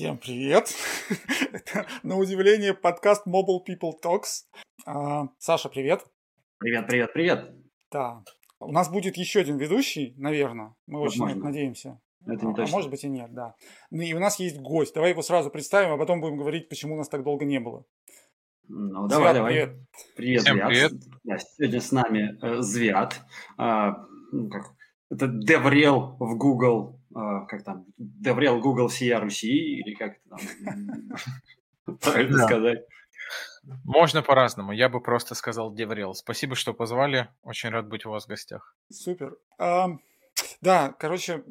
Всем привет! Это, на удивление, подкаст Mobile People Talks. А, Саша, привет! Привет, привет, привет! Да. У нас будет еще один ведущий, наверное. Мы очень Возможно. надеемся. Это не а, точно. может быть и нет, да. Ну и у нас есть гость. Давай его сразу представим, а потом будем говорить, почему нас так долго не было. Ну, давай, Звят, давай. привет. Привет, Всем Звят. привет. Да, сегодня с нами э, Звят. А, ну, как, это Деврел в Google, а, как там, DevRel Google всея Руси, или как это там правильно сказать. Можно по-разному. Я бы просто сказал DevRel. Спасибо, что позвали. Очень рад быть у вас в гостях. Супер. Да, короче,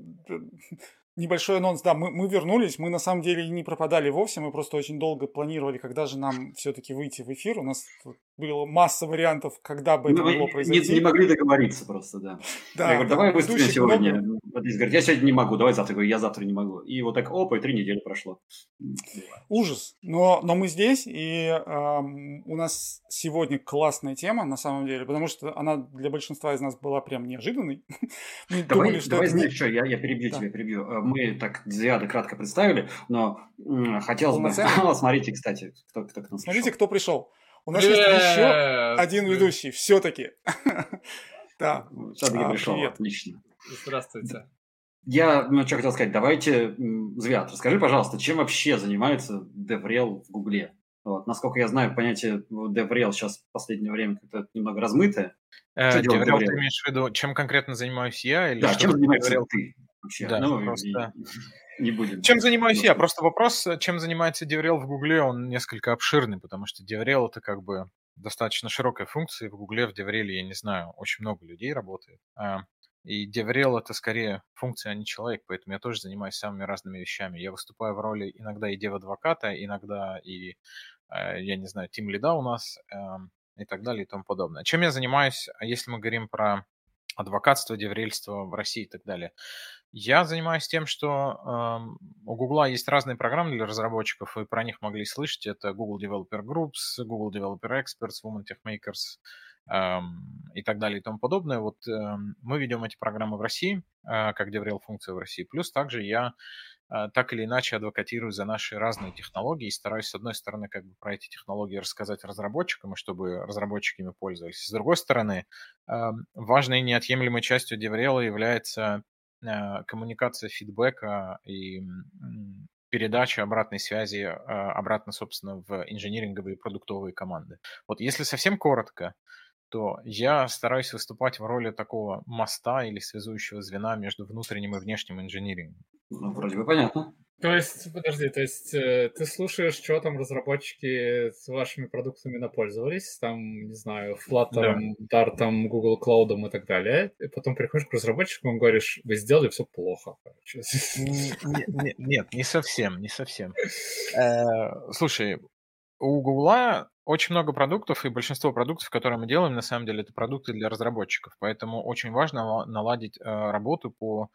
небольшой анонс. Да, мы, мы вернулись. Мы на самом деле не пропадали вовсе. Мы просто очень долго планировали, когда же нам все-таки выйти в эфир. У нас тут было масса вариантов, когда бы это Мы могло не, произойти. не могли договориться просто, да. Да, я говорю, да, давай выступим сегодня. много. Денис говорит, я сегодня не могу, давай завтра. Я говорю, я завтра не могу. И вот так, опа, и три недели прошло. Ужас. Но, но мы здесь, и ам, у нас сегодня классная тема, на самом деле, потому что она для большинства из нас была прям неожиданной. Мы Давай, думали, что давай это не- знаешь что, я, я перебью Да. тебя, перебью. Э, Мы так Зиада кратко представили, но м, хотелось бы... Смотрите, кстати, кто, кто к нам Смотрите, пришел. кто пришел. У нас есть еще один ведущий, все-таки. Да. Все-таки А, пришел, отлично. Здравствуйте. Я ну, что хотел сказать, давайте, Звиад, расскажи, пожалуйста, чем вообще занимается DevRel в Гугле? Вот, насколько я знаю, понятие DevRel сейчас в последнее время как-то немного размытое. Э, DevRel, ты имеешь в виду, чем конкретно занимаюсь я? Или Да, чем занимаешься Деврел? ты вообще? Да, ну, просто- и- не будем. Чем занимаюсь я? Просто вопрос, э, чем занимается DevRel в Гугле, он несколько обширный, потому что DevRel это как бы достаточно широкая функция. и В Гугле, в DevRel е, я не знаю, очень много людей работает. А, И DevRel это скорее функция, а не человек, поэтому я тоже занимаюсь самыми разными вещами. Я выступаю в роли иногда и dev-адвоката, иногда и, э, я не знаю, тимлида у нас эм, и так далее и тому подобное. Чем я занимаюсь, а если мы говорим про адвокатство, деврельство в России и так далее? Я занимаюсь тем, что эм, у Гугла есть разные программы для разработчиков, вы про них могли слышать. Это Google Developer Groups, Google Developer Experts, Women Tech Makers и так далее и тому подобное. Вот эм, мы ведем эти программы в России, э, как DevRel функция в России. Плюс также я э, так или иначе адвокатирую за наши разные технологии и стараюсь, с одной стороны, как бы про эти технологии рассказать разработчикам, и чтобы разработчики ими пользовались. С другой стороны, важной и неотъемлемой частью DevRel является э, коммуникация фидбэка и передача обратной связи обратно, собственно, в инжиниринговые и продуктовые команды. Вот если совсем коротко, то я стараюсь выступать в роли такого моста или связующего звена между внутренним и внешним инжинирингом. Ну, вроде бы понятно. То есть, подожди, то есть э, ты слушаешь, что там разработчики с вашими продуктами напользовались, там, не знаю, Flutter, Dart, Google Cloud и так далее, и потом приходишь к разработчику и говоришь, вы сделали все плохо. короче». Не- не- Нет, не совсем, не совсем. Э, Слушай, у Гугла очень много продуктов, и большинство продуктов, которые мы делаем, на самом деле, это продукты для разработчиков. Поэтому очень важно ла- наладить э, работу по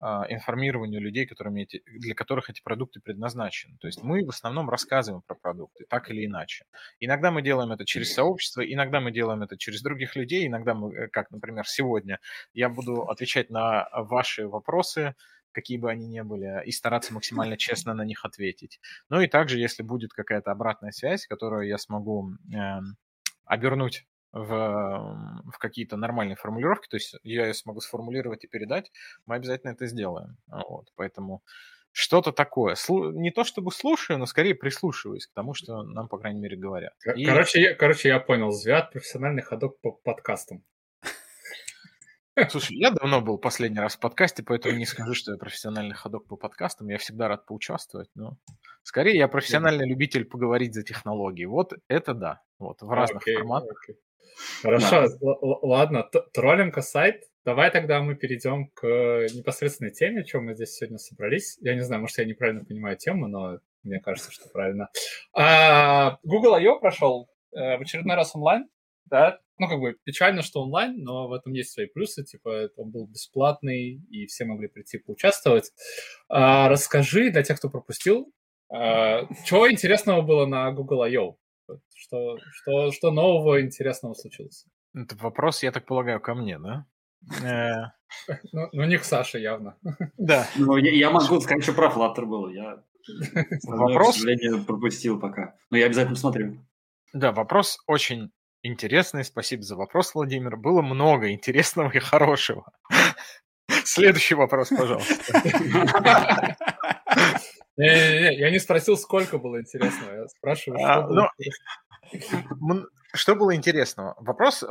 э, информированию людей, которыми эти, для которых эти продукты предназначены. То есть мы в основном рассказываем про продукты, так или иначе. Иногда мы делаем это через сообщество, иногда мы делаем это через других людей, иногда мы, э, как, например, сегодня, я буду отвечать на ваши вопросы, какие бы они ни были, и стараться максимально честно на них ответить. Ну и также, если будет какая-то обратная связь, которую я смогу эм, обернуть в, в какие-то нормальные формулировки, то есть я ее смогу сформулировать и передать, мы обязательно это сделаем. Вот, поэтому что-то такое. Слу- Не то чтобы слушаю, но скорее прислушиваюсь к тому, что нам, по крайней мере, говорят. Кор- И- Короче, я, короче, я понял, Звят профессиональный ходок по подкастам. Слушай, я давно был последний раз в подкасте, поэтому не скажу, что я профессиональный ходок по подкастам. Я всегда рад поучаствовать, но скорее я профессиональный любитель поговорить за технологии. Вот это да. Вот в разных Окей, форматах. окей. Хорошо, л- ладно, троллинг сайт. Давай тогда мы перейдем к непосредственной теме, чем мы здесь сегодня собрались. Я не знаю, может, я неправильно понимаю тему, но мне кажется, что правильно. А, Google I.O. прошел э, в очередной раз онлайн, да? Ну, как бы печально, что онлайн, но в этом есть свои плюсы. Типа, он был бесплатный, и все могли прийти поучаствовать. А, расскажи для тех, кто пропустил, а, чего интересного было на Google I.O.? Что, что, что нового интересного случилось? Это вопрос, я так полагаю, ко мне, да? Э, Ну, ну, не к Саше явно. Да. Ну, я, я могу сказать, что про Flutter было. Я Вопрос... К сожалению, пропустил пока. Но я обязательно смотрю. Да, вопрос очень интересный. Спасибо за вопрос, Владимир. Было много интересного и хорошего. Следующий вопрос, пожалуйста. Я не спросил, сколько было интересного. Я спрашиваю, а, что было ну, Что было интересного? Вопрос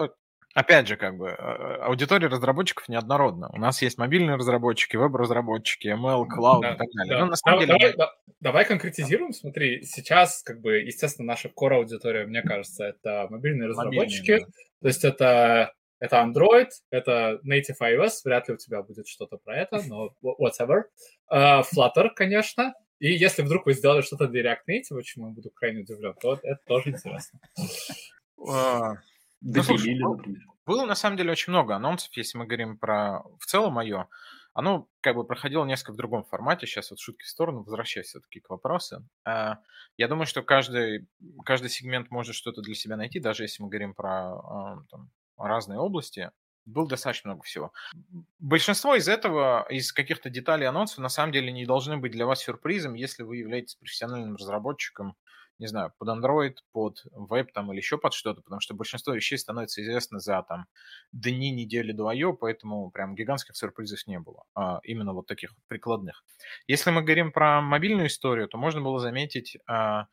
опять же, как бы, э, аудитория разработчиков неоднородна. У нас есть мобильные разработчики, веб-разработчики, ML, Cloud да, и так далее. Да. Ну, на самом давай, деле... давай, давай конкретизируем. Смотри, сейчас, как бы, естественно, наша core аудитория, мне кажется, это мобильные разработчики. Мобильные, да. То есть это, это Android, это native iOS, вряд ли у тебя будет что-то про это, но whatever. Uh, Flutter, конечно. И если вдруг вы сделали что-то для React Native, чему я буду крайне удивлен, то это тоже интересно. Ну, слушай, например. Было на самом деле очень много анонсов, если мы говорим про в целом мое. Оно как бы проходило несколько в другом формате. Сейчас вот шутки в сторону, возвращаясь все-таки к вопросу. А, я думаю, что каждый, каждый сегмент может что-то для себя найти, даже если мы говорим про а, там, разные области. Было достаточно много всего. Большинство из этого, из каких-то деталей анонсов, на самом деле не должны быть для вас сюрпризом, если вы являетесь профессиональным разработчиком не знаю, под Android, под веб там или еще под что-то, потому что большинство вещей становится известно за там дни, недели I.O., поэтому прям гигантских сюрпризов не было, а именно вот таких прикладных. Если мы говорим про мобильную историю, то можно было заметить а,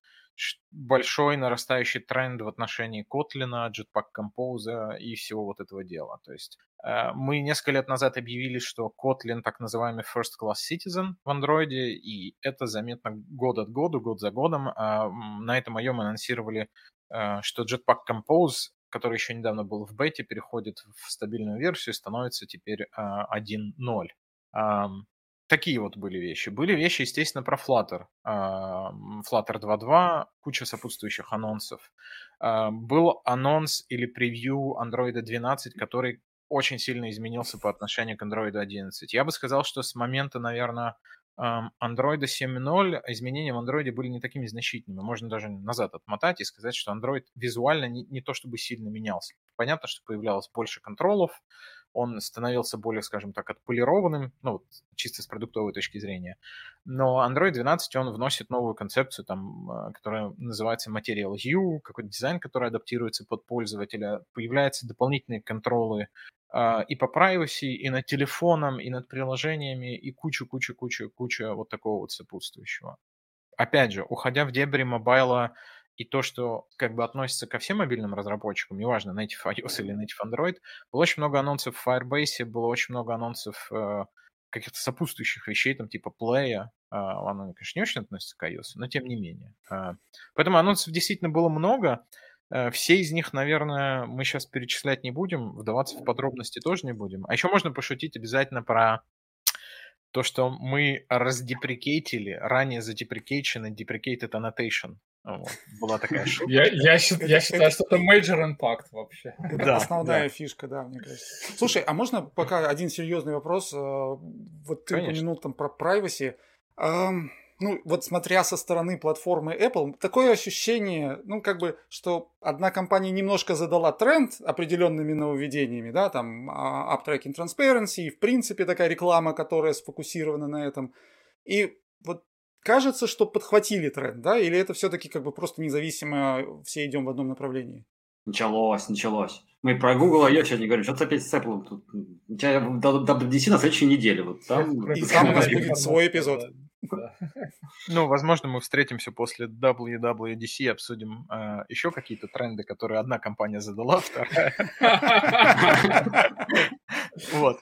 большой нарастающий тренд в отношении Kotlin, Jetpack Compose и всего вот этого дела. То есть э, мы несколько лет назад объявили, что Kotlin так называемый First Class Citizen в Android, и это заметно год от года, год за годом. А на этом моем анонсировали, э, что Jetpack Compose который еще недавно был в бете, переходит в стабильную версию, становится теперь 1.0 такие вот были вещи. Были вещи, естественно, про Flutter. Flutter 2.2, куча сопутствующих анонсов. А, был анонс или превью Android 12, который очень сильно изменился по отношению к Android 11. Я бы сказал, что с момента, наверное, Android 7.0 изменения в Android были не такими значительными. Можно даже назад отмотать и сказать, что Android визуально не, не то чтобы сильно менялся. Понятно, что появлялось больше контролов, он становился более, скажем так, отполированным, ну, чисто с продуктовой точки зрения. Но Android 12, он вносит новую концепцию, там, а, которая называется Material View, какой-то дизайн, который адаптируется под пользователя. Появляются дополнительные контролы Uh, и по privacy, и над телефоном, и над приложениями, и кучу-кучу-кучу-кучу вот такого вот сопутствующего. Опять же, уходя в дебри мобайла и то, что как бы относится ко всем мобильным разработчикам, неважно, native iOS или native Android, было очень много анонсов в Firebase, было очень много анонсов э, каких-то сопутствующих вещей, там типа Play, э, оно, конечно, не очень относится к iOS, но тем не менее. Э, поэтому анонсов действительно было много, э, все из них, наверное, мы сейчас перечислять не будем, вдаваться в подробности тоже не будем. А еще можно пошутить обязательно про то, что мы раздеприкейтили ранее задеприкейченный deprecated annotation вот, была такая шутка. Я, я, считаю, я считаю, что это major impact вообще. Это да, основная да. фишка, да, мне кажется. Слушай, а можно пока один серьезный вопрос? Э, вот ты Конечно. упомянул там про privacy. Ну, вот смотря со стороны платформы Apple, такое ощущение, ну, как бы, что одна компания немножко задала тренд определенными нововведениями, да, там, а, App Tracking Transparency, и, в принципе, такая реклама, которая сфокусирована на этом. И вот кажется, что подхватили тренд, да? Или это все-таки как бы просто независимо все идем в одном направлении? Началось, началось. Мы про Google я сегодня говорим, что опять с Apple тут. У тебя WWDC на следующей неделе. Вот там... И там у нас будет свой эпизод. Ну, возможно, мы встретимся после WWDC и обсудим э, еще какие-то тренды, которые одна компания задала, вторая. Вот.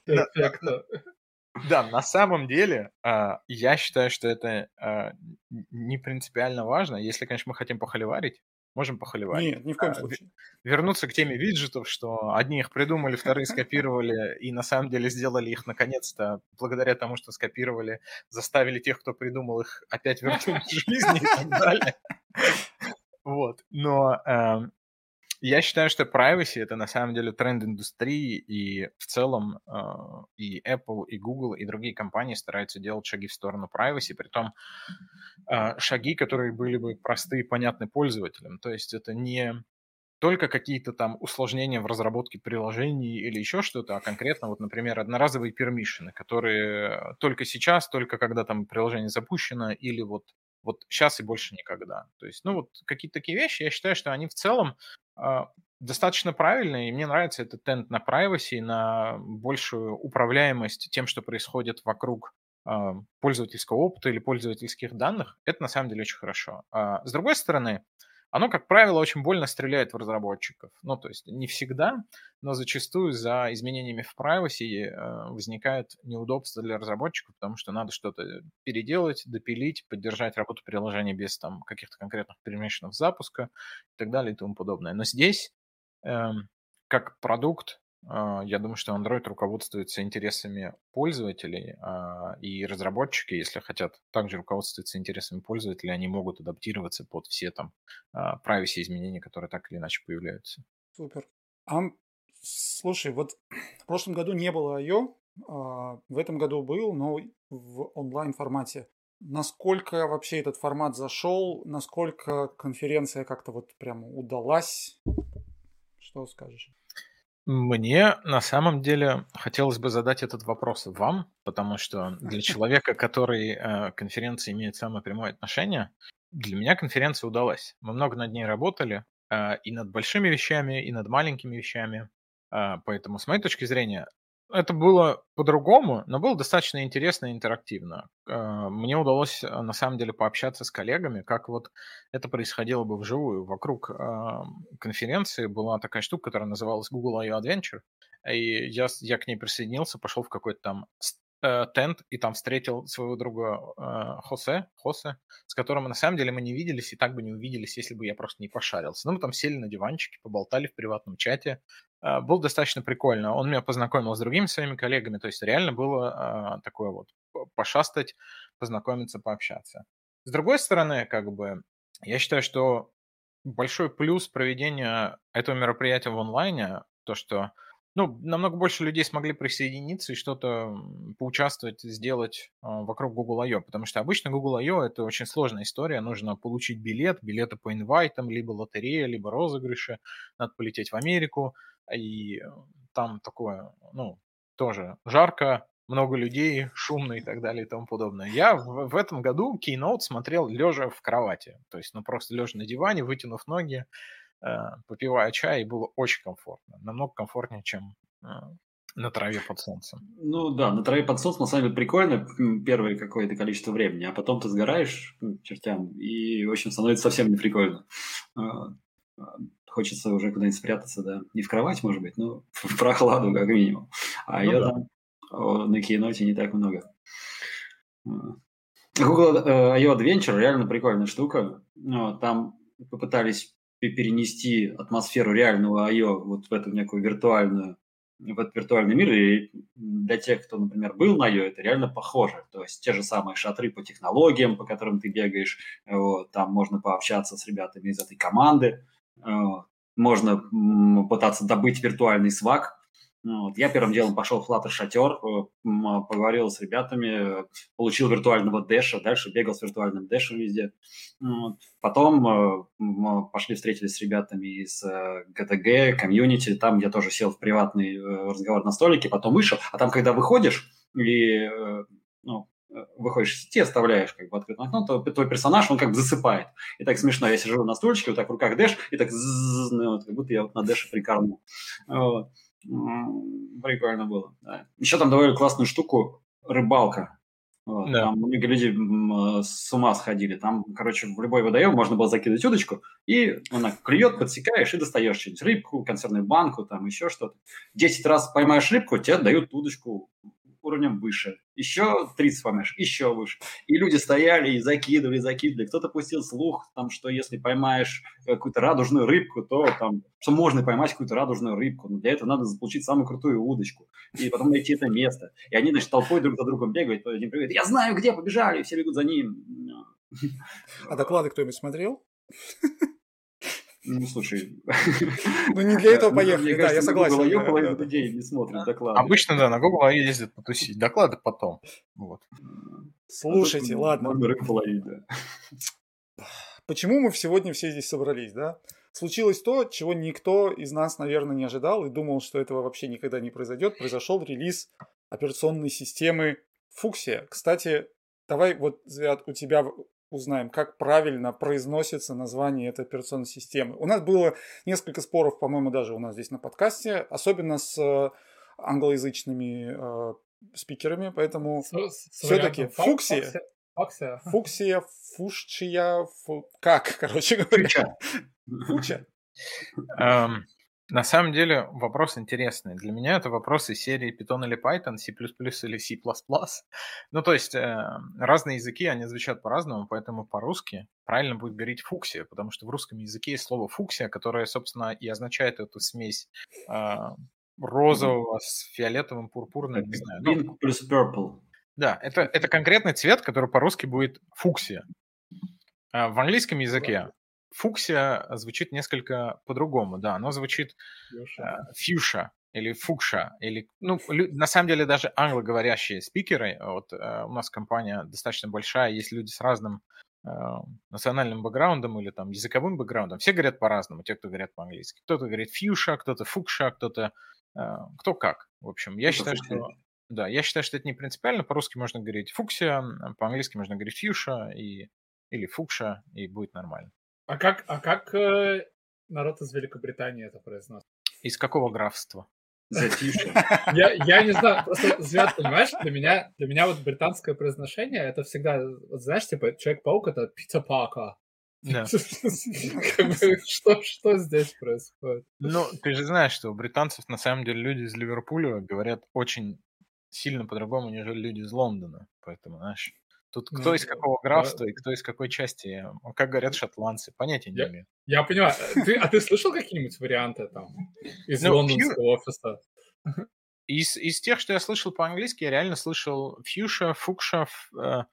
Да, на самом деле, а, я считаю, что это а, не принципиально важно. Если, конечно, мы хотим похоливарить, можем похоливарить. Нет, ни в коем а, случае. Вернуться к теме виджетов, что одни их придумали, вторые скопировали, и на самом деле сделали их наконец-то, благодаря тому, что скопировали, заставили тех, кто придумал их, опять вернуть в жизнь и так далее. Вот. Но я считаю, что privacy это на самом деле тренд индустрии, и в целом э, и Apple, и Google, и другие компании стараются делать шаги в сторону privacy, при том э, шаги, которые были бы простые и понятны пользователям. То есть это не только какие-то там усложнения в разработке приложений или еще что-то, а конкретно, вот, например, одноразовые пермишины, которые только сейчас, только когда там приложение запущено, или вот Вот сейчас и больше никогда. То есть, ну вот какие-то такие вещи, я считаю, что они в целом достаточно правильные, и мне нравится этот тенд на privacy, на большую управляемость тем, что происходит вокруг э, пользовательского опыта или пользовательских данных. Это на самом деле очень хорошо. А, с другой стороны, оно, как правило, очень больно стреляет в разработчиков. Ну, то есть не всегда, но зачастую за изменениями в privacy э, возникает неудобство для разработчиков, потому что надо что-то переделать, допилить, поддержать работу приложения без там каких-то конкретных перемешанных запуска и так далее и тому подобное. Но здесь, э, как продукт, я думаю, что Android руководствуется интересами пользователей, а, и разработчики, если хотят также руководствоваться интересами пользователей, они могут адаптироваться под все там а, privacy изменения, которые так или иначе появляются. Супер. А, слушай, вот в прошлом году не было I.O., в этом году был, но в онлайн формате. Насколько вообще этот формат зашел, насколько конференция как-то вот прям удалась? Что скажешь? Мне на самом деле хотелось бы задать этот вопрос вам, потому что для человека, который э, к конференции имеет самое прямое отношение, для меня конференция удалась. Мы много над ней работали, э, и над большими вещами, и над маленькими вещами. Э, поэтому, с моей точки зрения, это было по-другому, но было достаточно интересно и интерактивно. А, мне удалось, а, на самом деле, пообщаться с коллегами, как вот это происходило бы вживую. Вокруг а, конференции была такая штука, которая называлась Google I.O. Adventure, и я, я к ней присоединился, пошел в какой-то там э, тент и там встретил своего друга э, Хосе, Хосе, с которым на самом деле мы не виделись и так бы не увиделись, если бы я просто не пошарился. Ну, мы там сели на диванчике, поболтали в приватном чате. Э, было достаточно прикольно. Он меня познакомил с другими своими коллегами, то есть реально было э, такое вот пошастать, познакомиться, пообщаться. С другой стороны, как бы, я считаю, что большой плюс проведения этого мероприятия в онлайне, то, что ну, намного больше людей смогли присоединиться и что-то поучаствовать, сделать э, вокруг Google I.O., потому что обычно Google I.O. это очень сложная история, нужно получить билет, билеты по инвайтам, либо лотерея, либо розыгрыши, надо полететь в Америку, и там такое, ну, тоже жарко, много людей, шумно и так далее и тому подобное. Я в, в этом году Keynote смотрел лежа в кровати, то есть, ну, просто лежа на диване, вытянув ноги, Э, попивая чай, и было очень комфортно. Намного комфортнее, чем э, на траве под солнцем. Ну да, на траве под солнцем на самом деле прикольно первое какое-то количество времени, а потом ты сгораешь ну, чертям, и, в общем, становится совсем не прикольно. А, а, хочется уже куда-нибудь спрятаться, да. Не в кровать, может быть, но в прохладу, как минимум. А ну, я да. там на кейноте не так много. А. Google э, I.O. Adventure реально прикольная штука. Там попытались перенести атмосферу реального I.O. вот в эту некую виртуальную в этот виртуальный мир, и для тех, кто, например, был на ее, это реально похоже. То есть те же самые шатры по технологиям, по которым ты бегаешь, вот, там можно пообщаться с ребятами из этой команды, можно пытаться добыть виртуальный свак, ну вот. Я первым делом пошел в Flutter шатер, э, поговорил с ребятами, получил виртуального дэша, дальше бегал с виртуальным дэшем везде. Ну вот. Потом э, пошли встретились с ребятами из э, комьюнити, там я тоже сел в приватный разговор на столике, потом вышел, а там, когда выходишь и ну, выходишь из сети, оставляешь как бы открытое окно, то твой персонаж, он как бы засыпает. И так смешно, я сижу на стульчике, вот так в руках дэш, и так ну, вот, как будто я вот на дэше прикорнул. Вот. Прикольно было. Да. Еще там добавили классную штуку рыбалка. Вот. Да. Там многие люди с ума сходили. Там, короче, в любой водоем можно было закидывать удочку, и она клюет, подсекаешь и достаешь что-нибудь. Рыбку, консервную банку, там еще что-то. Десять раз поймаешь рыбку, тебе дают удочку уровнем выше. Еще 30 поймаешь, еще выше. И люди стояли и закидывали, закидывали. Кто-то пустил слух, там, что если поймаешь какую-то радужную рыбку, то там, что можно поймать какую-то радужную рыбку. Но для этого надо получить самую крутую удочку. И потом найти это место. И они, значит, толпой друг за другом бегают. Один привет, я знаю, где побежали, и все бегут за ним. А доклады кто-нибудь смотрел? Ну, слушай. Ну, не для этого поехали, да, я согласен. Google половину людей не смотрит доклады. Обычно, да, на Google I.O. ездят потусить. Доклады потом. Вот. Слушайте, ладно. Половить, да. Почему мы сегодня все здесь собрались, да? Случилось то, чего никто из нас, наверное, не ожидал и думал, что этого вообще никогда не произойдет. Произошел релиз операционной системы Фуксия. Кстати, давай вот, Звят, у тебя узнаем, как правильно произносится название этой операционной системы. У нас было несколько споров, по-моему, даже у нас здесь на подкасте, особенно с э, англоязычными э, спикерами, поэтому все-таки фуксия, фуксия, фуксия, фушчия, фу... как, короче говоря, фуча. Эм, на самом деле вопрос интересный. Для меня это вопрос из серии Python или Python, C++ или C++. Ну, то есть э, разные языки, они звучат по-разному, поэтому по-русски правильно будет говорить фуксия, потому что в русском языке есть слово фуксия, которое, собственно, и означает эту смесь э, розового с фиолетовым, пурпурным, не знаю. Pink ну, плюс purple. Да, это, это конкретный цвет, который по-русски будет фуксия. А в английском языке фуксия звучит несколько по-другому, да, оно звучит фьюша э, или фукша, или, ну, на самом деле даже англоговорящие спикеры, вот э, у нас компания достаточно большая, есть люди с разным э, национальным бэкграундом или там языковым бэкграундом, все говорят по-разному, те, кто говорят по-английски. Кто-то говорит фьюша, кто-то фукша, кто-то э, кто как. В общем, я считаю, что да, я считаю, что это не принципиально. По-русски можно говорить фуксия, по-английски можно говорить фьюша и, или фукша, и будет нормально. А как, а как э, народ из Великобритании это произносит? Из какого графства? Затише. Я, я не знаю, просто, Звят, понимаешь, для меня, для меня вот британское произношение, это всегда, вот знаешь, типа, Человек-паук — это Питер Паркер. Да. что, что здесь происходит? Ну, ты же знаешь, что у британцев на самом деле люди из Ливерпуля говорят очень сильно по-другому, нежели люди из Лондона. Поэтому, знаешь, Тут кто ну, из какого графства да. и кто из какой части, как говорят шотландцы, понятия не имею. Я понимаю. Ты, а ты слышал какие-нибудь варианты там из ну, лондонского фью... офиса? Из, из тех, что я слышал по-английски, я реально слышал фьюша, фукша, э,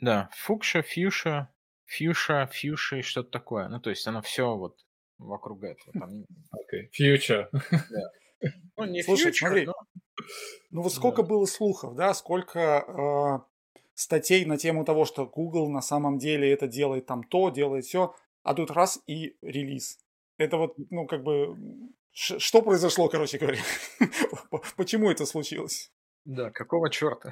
да, фукша, фьюша, фьюша, фьюша и что-то такое. Ну, то есть оно все вот вокруг этого. Там... Okay. Фьюча. Ну, не Слушай, фьюча, смотри, но... ну вот сколько да. было слухов, да, сколько э, статей на тему того, что Google на самом деле это делает там то, делает все, а тут раз и релиз. Это вот, ну, как бы, что произошло, короче говоря? Почему это случилось? Да, какого черта?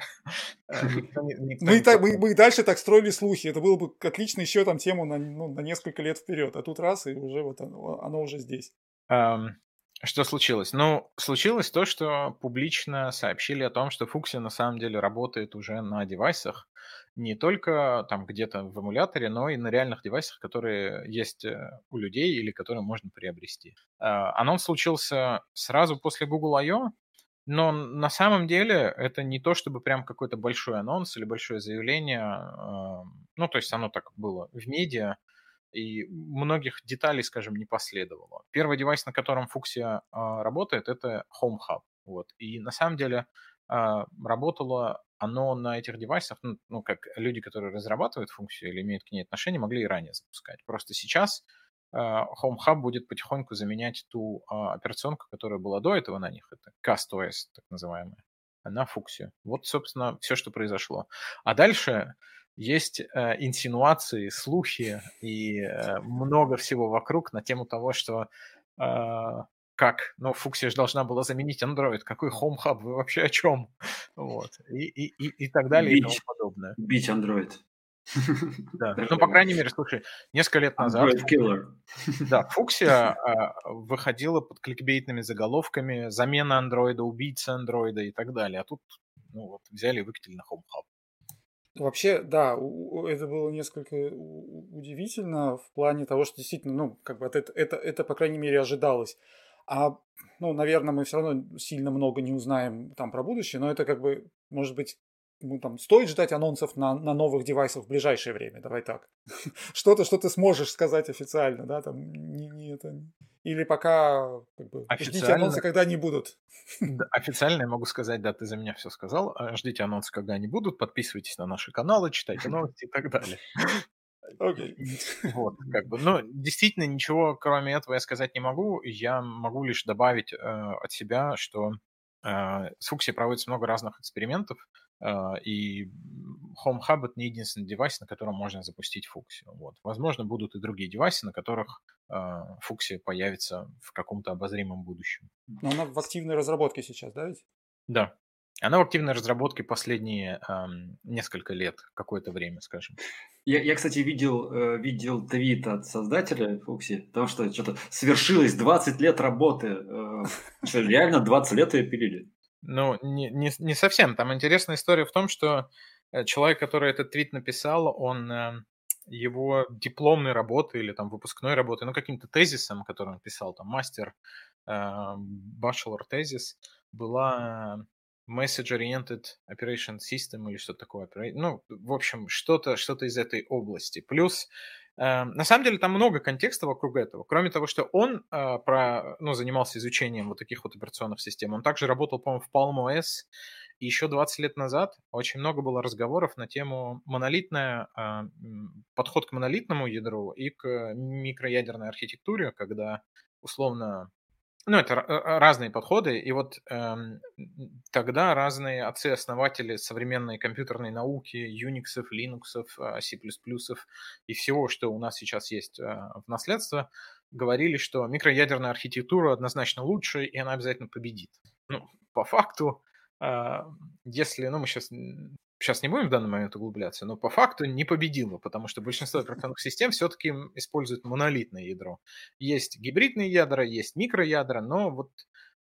Э, мы, и так, мы, мы и дальше так строили слухи. Это было бы отлично еще там тему на, ну, на несколько лет вперед. А тут раз, и уже вот оно, оно уже здесь. Что случилось? Ну, случилось то, что публично сообщили о том, что Фукси на самом деле работает уже на девайсах, не только там где-то в эмуляторе, но и на реальных девайсах, которые есть э, у людей или которые можно приобрести. А, анонс случился сразу после Google I.O., но на самом деле это не то, чтобы прям какой-то большой анонс или большое заявление. Ну, то есть оно так было в медиа и многих деталей, скажем, не последовало. Первый девайс, на котором Fuxia а, работает, это Home Hub. Вот. И на самом деле а, работало оно на этих девайсах, ну, ну, как люди, которые разрабатывают функцию или имеют к ней отношение, могли и ранее запускать. Просто сейчас а, Home Hub будет потихоньку заменять ту а, операционку, которая была до этого на них, это CastOS, так называемая, на Fuxia. Вот, собственно, все, что произошло. А дальше есть э, инсинуации, слухи и э, много всего вокруг на тему того, что э, как, ну, Фуксия же должна была заменить Android, какой Home Hub, вы вообще о чем? Вот, и, и, и, и так далее бить, и тому подобное. Бить Android. Да, ну, по крайней мере, слушай, несколько лет назад... Killer. Да, Фуксия а, выходила под кликбейтными заголовками «Замена андроида», «Убийца андроида» и так далее, а тут, ну, вот, взяли и выкатили на Home Hub. Вообще, да, это было несколько удивительно в плане того, что действительно, ну, как бы это, это, это по крайней мере, ожидалось. А, ну, наверное, мы все равно сильно много не узнаем там про будущее, но это как бы, может быть, ну, там, стоит ждать анонсов на, на новых девайсах в ближайшее время, давай так. Что-то, что ты сможешь сказать официально, да, там, не, не это... Или пока, как бы, официально... ждите анонсы, когда они будут. Да, официально я могу сказать, да, ты за меня все сказал. А, ждите анонсы, когда они будут, подписывайтесь на наши каналы, читайте новости и так далее. Окей. Okay. Вот, как бы, ну, действительно, ничего кроме этого я сказать не могу. Я могу лишь добавить э, от себя, что э, с Фукси проводится много разных экспериментов, а, и Home Hub это не единственный девайс, на котором можно запустить Fuxi. Вот. Возможно, будут и другие девайсы, на которых Fuxi появится в каком-то обозримом будущем. Но она в активной разработке сейчас, да ведь? Да. Она в активной разработке последние эм, несколько лет, какое-то время, скажем. Я, я, кстати, видел, э, видел твит от создателя Фукси, потому что что-то свершилось 20 лет работы. Э, что, реально 20 лет ее пилили? Ну, не, не, не совсем. Там интересная история в том, что э, человек, который этот твит написал, он его дипломной работы или там выпускной работы, ну, каким-то тезисом, который он писал, там, мастер, bachelor тезис, была Message-Oriented Operation System или что-то такое. Ну, в общем, что-то что из этой области. Плюс, э, на самом деле, там много контекста вокруг этого. Кроме того, что он э, про, ну, занимался изучением вот таких вот операционных систем, он также работал, по-моему, в Palm OS. И еще 20 лет назад очень много было разговоров на тему монолитная, э, подход к монолитному ядру и к микроядерной архитектуре, когда условно ну, это э, разные подходы, и вот эм, тогда разные отцы-основатели современной компьютерной науки, Unix, Linux, а, C++ и всего, что у нас сейчас есть э, в наследство, говорили, что микроядерная архитектура однозначно лучше, и она обязательно победит. Ну, по факту, э, если, ну, мы сейчас сейчас не будем в данный момент углубляться, но по факту не победила, потому что большинство операционных систем все-таки используют монолитное ядро. Есть гибридные ядра, есть микроядра, но вот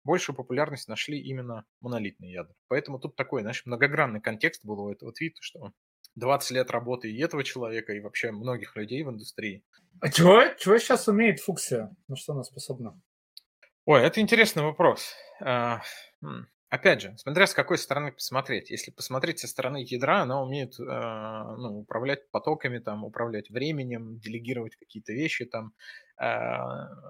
большую популярность нашли именно монолитные ядра. Поэтому тут такой, знаешь, многогранный контекст был у этого твита, что 20 лет работы и этого человека, и вообще многих людей в индустрии. А чего, чего сейчас умеет фуксия? На что она способна? Ой, это интересный вопрос. А, Опять же, смотря с какой стороны посмотреть. Если посмотреть со стороны ядра, она умеет э, ну, управлять потоками, там, управлять временем, делегировать какие-то вещи, там, э,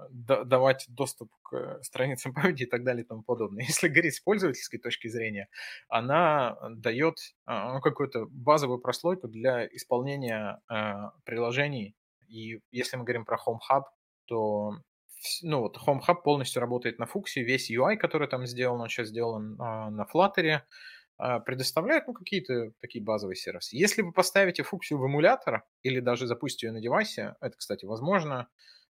давать доступ к страницам памяти и так далее и тому подобное. Если говорить с пользовательской точки зрения, она дает э, какую-то базовую прослойку для исполнения э, приложений. И если мы говорим про Home Hub, то ну вот Home Hub полностью работает на Фуксе, весь UI, который там сделан, он сейчас сделан а, на Flutter, а, предоставляет ну, какие-то такие базовые сервисы. Если вы поставите фуксию в эмулятор или даже запустите ее на девайсе, это, кстати, возможно,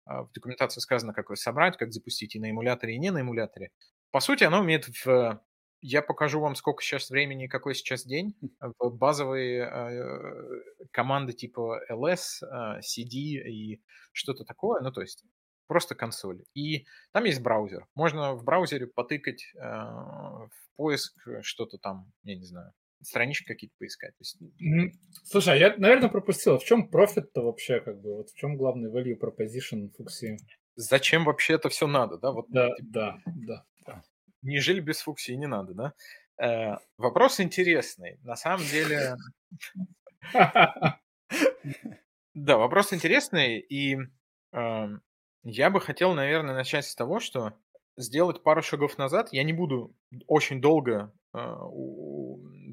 а, в документации сказано, как ее собрать, как запустить и на эмуляторе, и не на эмуляторе. По сути, оно умеет в... Я покажу вам, сколько сейчас времени, какой сейчас день. В базовые э, команды типа ls, э, cd и что-то такое. Ну, то есть просто консоль. И там есть браузер. Можно в браузере потыкать э, в поиск что-то там, я не знаю, странички какие-то поискать. есть... Слушай, а я, наверное, пропустил. В чем профит-то вообще, как бы? Вот в чем главный value proposition фуксии? Зачем вообще это все надо, да? Вот, да, типа, да, да, да. Неужели без фуксии не надо, да? Э, вопрос интересный. На самом деле... Да, вопрос интересный, и эм, я бы хотел, наверное, начать с того, что сделать пару шагов назад. Я не буду очень долго э,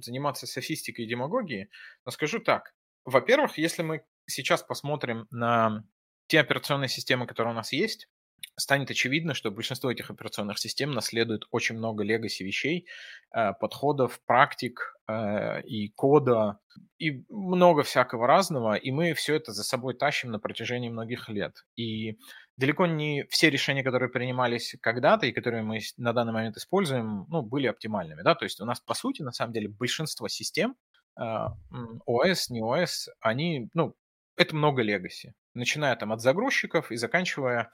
заниматься софистикой и демагогией, но скажу так. Во-первых, если мы сейчас посмотрим на те операционные системы, которые у нас есть, станет очевидно, что большинство этих операционных систем наследует очень много легаси вещей, э, подходов, практик э, и кода, и много всякого разного, и мы все это за собой тащим на протяжении многих лет. И далеко не все решения, которые принимались когда-то и которые мы на данный момент используем, ну, были оптимальными, да, то есть у нас, по сути, на самом деле, большинство систем, ОС, не ОС, они, ну, это много легаси, начиная там от загрузчиков и заканчивая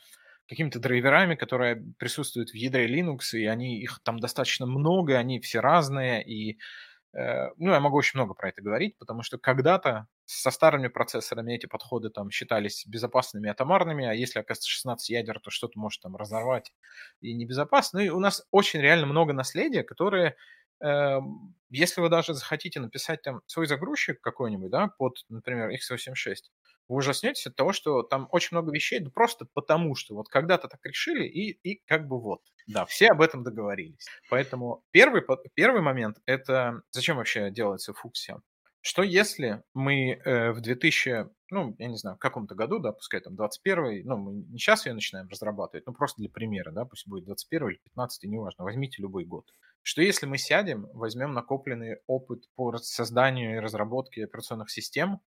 какими-то драйверами, которые присутствуют в ядре Linux, и они, их там достаточно много, они все разные, и э, ну, я могу очень много про это говорить, потому что когда-то со старыми процессорами эти подходы там считались безопасными атомарными, а если оказывается 16 ядер, то что-то может там разорвать и небезопасно. И у нас очень реально много наследия, которое, э, если вы даже захотите написать там свой загрузчик какой-нибудь, да, под, например, x86, вы ужаснетесь от того, что там очень много вещей, да просто потому, что вот когда-то так решили, и, и как бы вот. Да, все об этом договорились. Поэтому первый, первый момент – это зачем вообще делается фуксия? Что если мы э, в 2000, ну, я не знаю, в каком-то году, да, пускай там 21 ну, мы не сейчас ее начинаем разрабатывать, ну, просто для примера, да, пусть будет 21 или 15, неважно, возьмите любой год. Что если мы сядем, возьмем накопленный опыт по созданию и разработке операционных систем,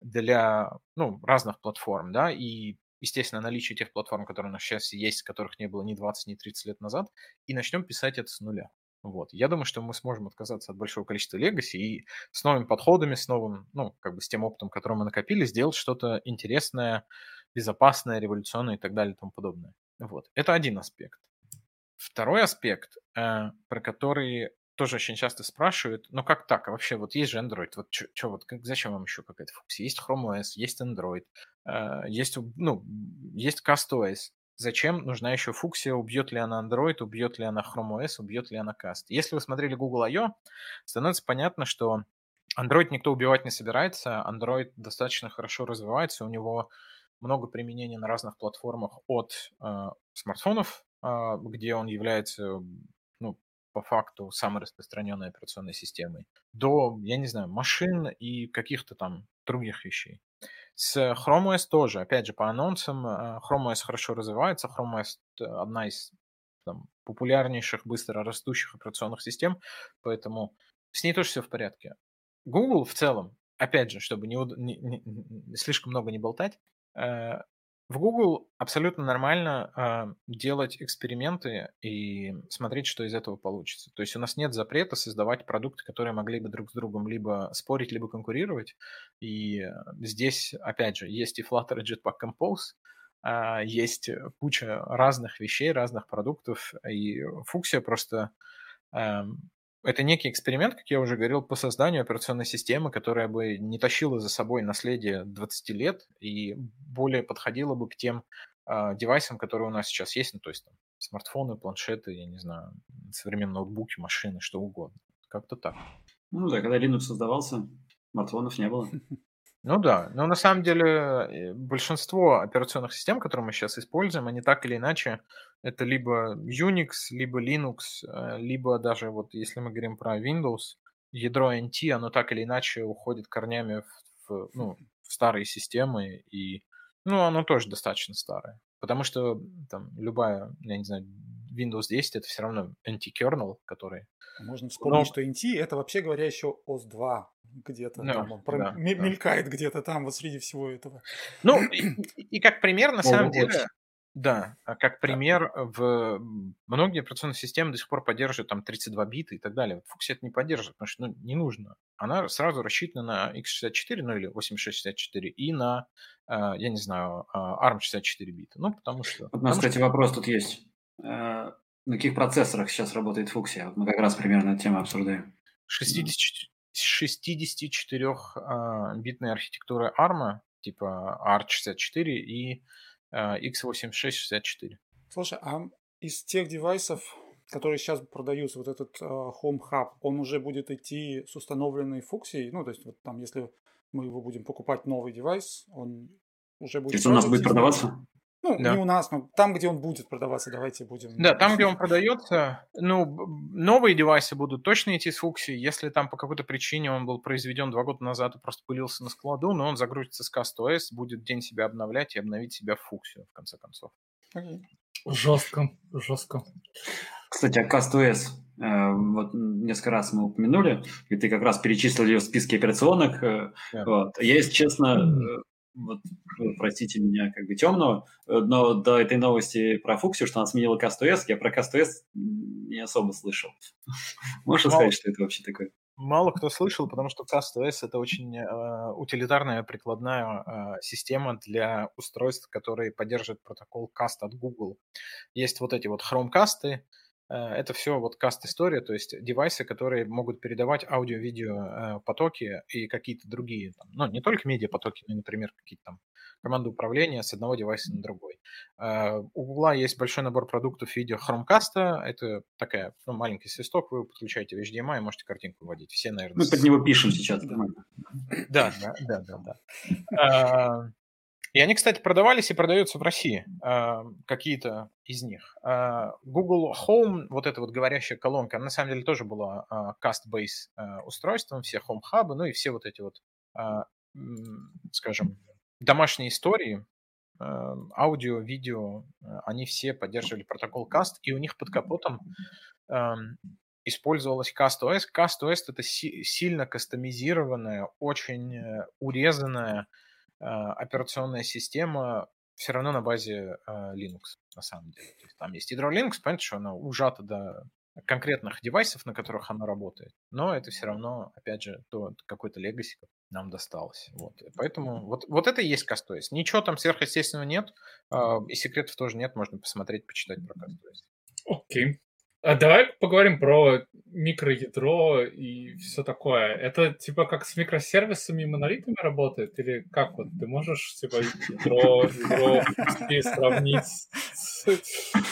для ну, разных платформ, да, и, естественно, наличие тех платформ, которые у нас сейчас есть, которых не было ни 20, ни 30 лет назад, и начнем писать это с нуля. Вот. Я думаю, что мы сможем отказаться от большого количества легаси и с новыми подходами, с новым, ну, как бы с тем опытом, который мы накопили, сделать что-то интересное, безопасное, революционное и так далее и тому подобное. Вот. Это один аспект. Второй аспект, э, про который тоже очень часто спрашивают, ну как так, а вообще вот есть же Android, вот что, вот как, зачем вам еще какая-то функция? Есть Chrome OS, есть Android, э, есть, ну, есть CastOS. Зачем нужна еще функция, убьет ли она Android, убьет ли она Chrome OS, убьет ли она Cast? Если вы смотрели Google I.O., становится понятно, что Android никто убивать не собирается, Android достаточно хорошо развивается, у него много применений на разных платформах от э, смартфонов, э, где он является ну, по факту самой распространенной операционной системой, до, я не знаю, машин и каких-то там других вещей. С Chrome OS тоже, опять же, по анонсам, э, Chrome OS хорошо развивается, Chrome OS одна из там, популярнейших, быстро растущих операционных систем, поэтому с ней тоже все в порядке. Google в целом, опять же, чтобы не, не, не, слишком много не болтать, э, в Google абсолютно нормально э, делать эксперименты и смотреть, что из этого получится. То есть у нас нет запрета создавать продукты, которые могли бы друг с другом либо спорить, либо конкурировать. И здесь, опять же, есть и Flutter и Jetpack Compose, э, есть куча разных вещей, разных продуктов, и функция просто э, это некий эксперимент, как я уже говорил, по созданию операционной системы, которая бы не тащила за собой наследие 20 лет и более подходила бы к тем э, девайсам, которые у нас сейчас есть, ну, то есть там, смартфоны, планшеты, я не знаю, современные ноутбуки, машины, что угодно. Как-то так. Ну да, когда Linux создавался, смартфонов не было. Ну да, но на самом деле э, большинство операционных систем, которые мы сейчас используем, они так или иначе, это либо Unix, либо Linux, э, либо даже вот если мы говорим про Windows, ядро NT, оно так или иначе уходит корнями в, в, ну, в старые системы, и ну, оно тоже достаточно старое. Потому что там любая, я не знаю, Windows 10 это все равно NT-kernel, который... Можно вспомнить, Но... что NT это вообще говоря еще OS 2 где-то no, там, он да, мелькает да. где-то там вот среди всего этого. Ну, и, и как пример, на самом деле, да, а как пример, в многие операционные системы до сих пор поддерживают там 32 бита и так далее. Вот это не поддерживает, потому что ну, не нужно. Она сразу рассчитана на x64, ну или 8664, и на, а, я не знаю, а, ARM64 бита. Ну, потому что... Вот у нас, кстати, что... вопрос тут есть. На каких процессорах сейчас работает Fuchsia? Вот мы как раз примерно эту тему обсуждаем. 60, 64-битной архитектуры ARM, типа ARC64 и x86-64. Слушай, а из тех девайсов, которые сейчас продаются, вот этот uh, Home Hub, он уже будет идти с установленной функцией? Ну, то есть, вот там, если мы его будем покупать новый девайс, он уже будет... Если у нас будет продаваться? Ну, да. не у нас, но там, где он будет продаваться, давайте будем... Да, там, где он продается, ну, новые девайсы будут точно идти с фукси. Если там по какой-то причине он был произведен два года назад и просто пылился на складу, но он загрузится с CastOS, будет день себя обновлять и обновить себя в фуксию, в конце концов. Okay. Жестко, жестко. Кстати, о CastOS. Э, вот несколько раз мы упомянули, и ты как раз перечислил ее в списке операционных. Yeah. Э, вот. Я, если честно, вот, ну, простите меня, как бы темного, но до этой новости про Фуксию, что она сменила CastOS, я про CastOS не особо слышал. Можешь сказать, что это вообще такое? Мало кто слышал, потому что CastOS это очень э, утилитарная прикладная э, система для устройств, которые поддерживают протокол Cast от Google. Есть вот эти вот Chromecast, Э, это все вот каст-история, то есть девайсы, которые могут передавать аудио-видео э, потоки и какие-то другие, там, ну, не только медиа-потоки, но, например, какие-то там команды управления с одного девайса на другой. Э, у Google есть большой набор продуктов в виде Chromecast, это такая, ну, маленький свисток, вы подключаете в HDMI и можете картинку вводить. Все, наверное... Мы под него пишем сейчас. Да, да, да, да. да. И они, кстати, продавались и продаются в России, э, какие-то из них. Э, Google Home, вот эта вот говорящая колонка, на самом деле тоже была э, cast-base э, устройством, все Home Hub, ну и все вот эти вот, скажем, домашние истории, аудио, видео, они все поддерживали протокол Cast, и у них под капотом использовалась CastOS. CastOS — это си- сильно кастомизированная, очень э, урезанная а, операционная система все равно на базе э, Linux, на самом деле. То есть там есть ядро Linux, понятно, что оно ужато до конкретных девайсов, на которых оно работает, но это все равно, опять же, то какой-то легаси нам досталось. Вот. Поэтому вот, вот это и есть Кастоис. Ничего там сверхъестественного нет, э, и секретов тоже нет, можно посмотреть, почитать про Кастоис. Окей. А давай поговорим про микроядро и все такое. Это типа как с микросервисами и монолитами работает? Или как вот? Ты можешь типа ядро, ядро сравнить с...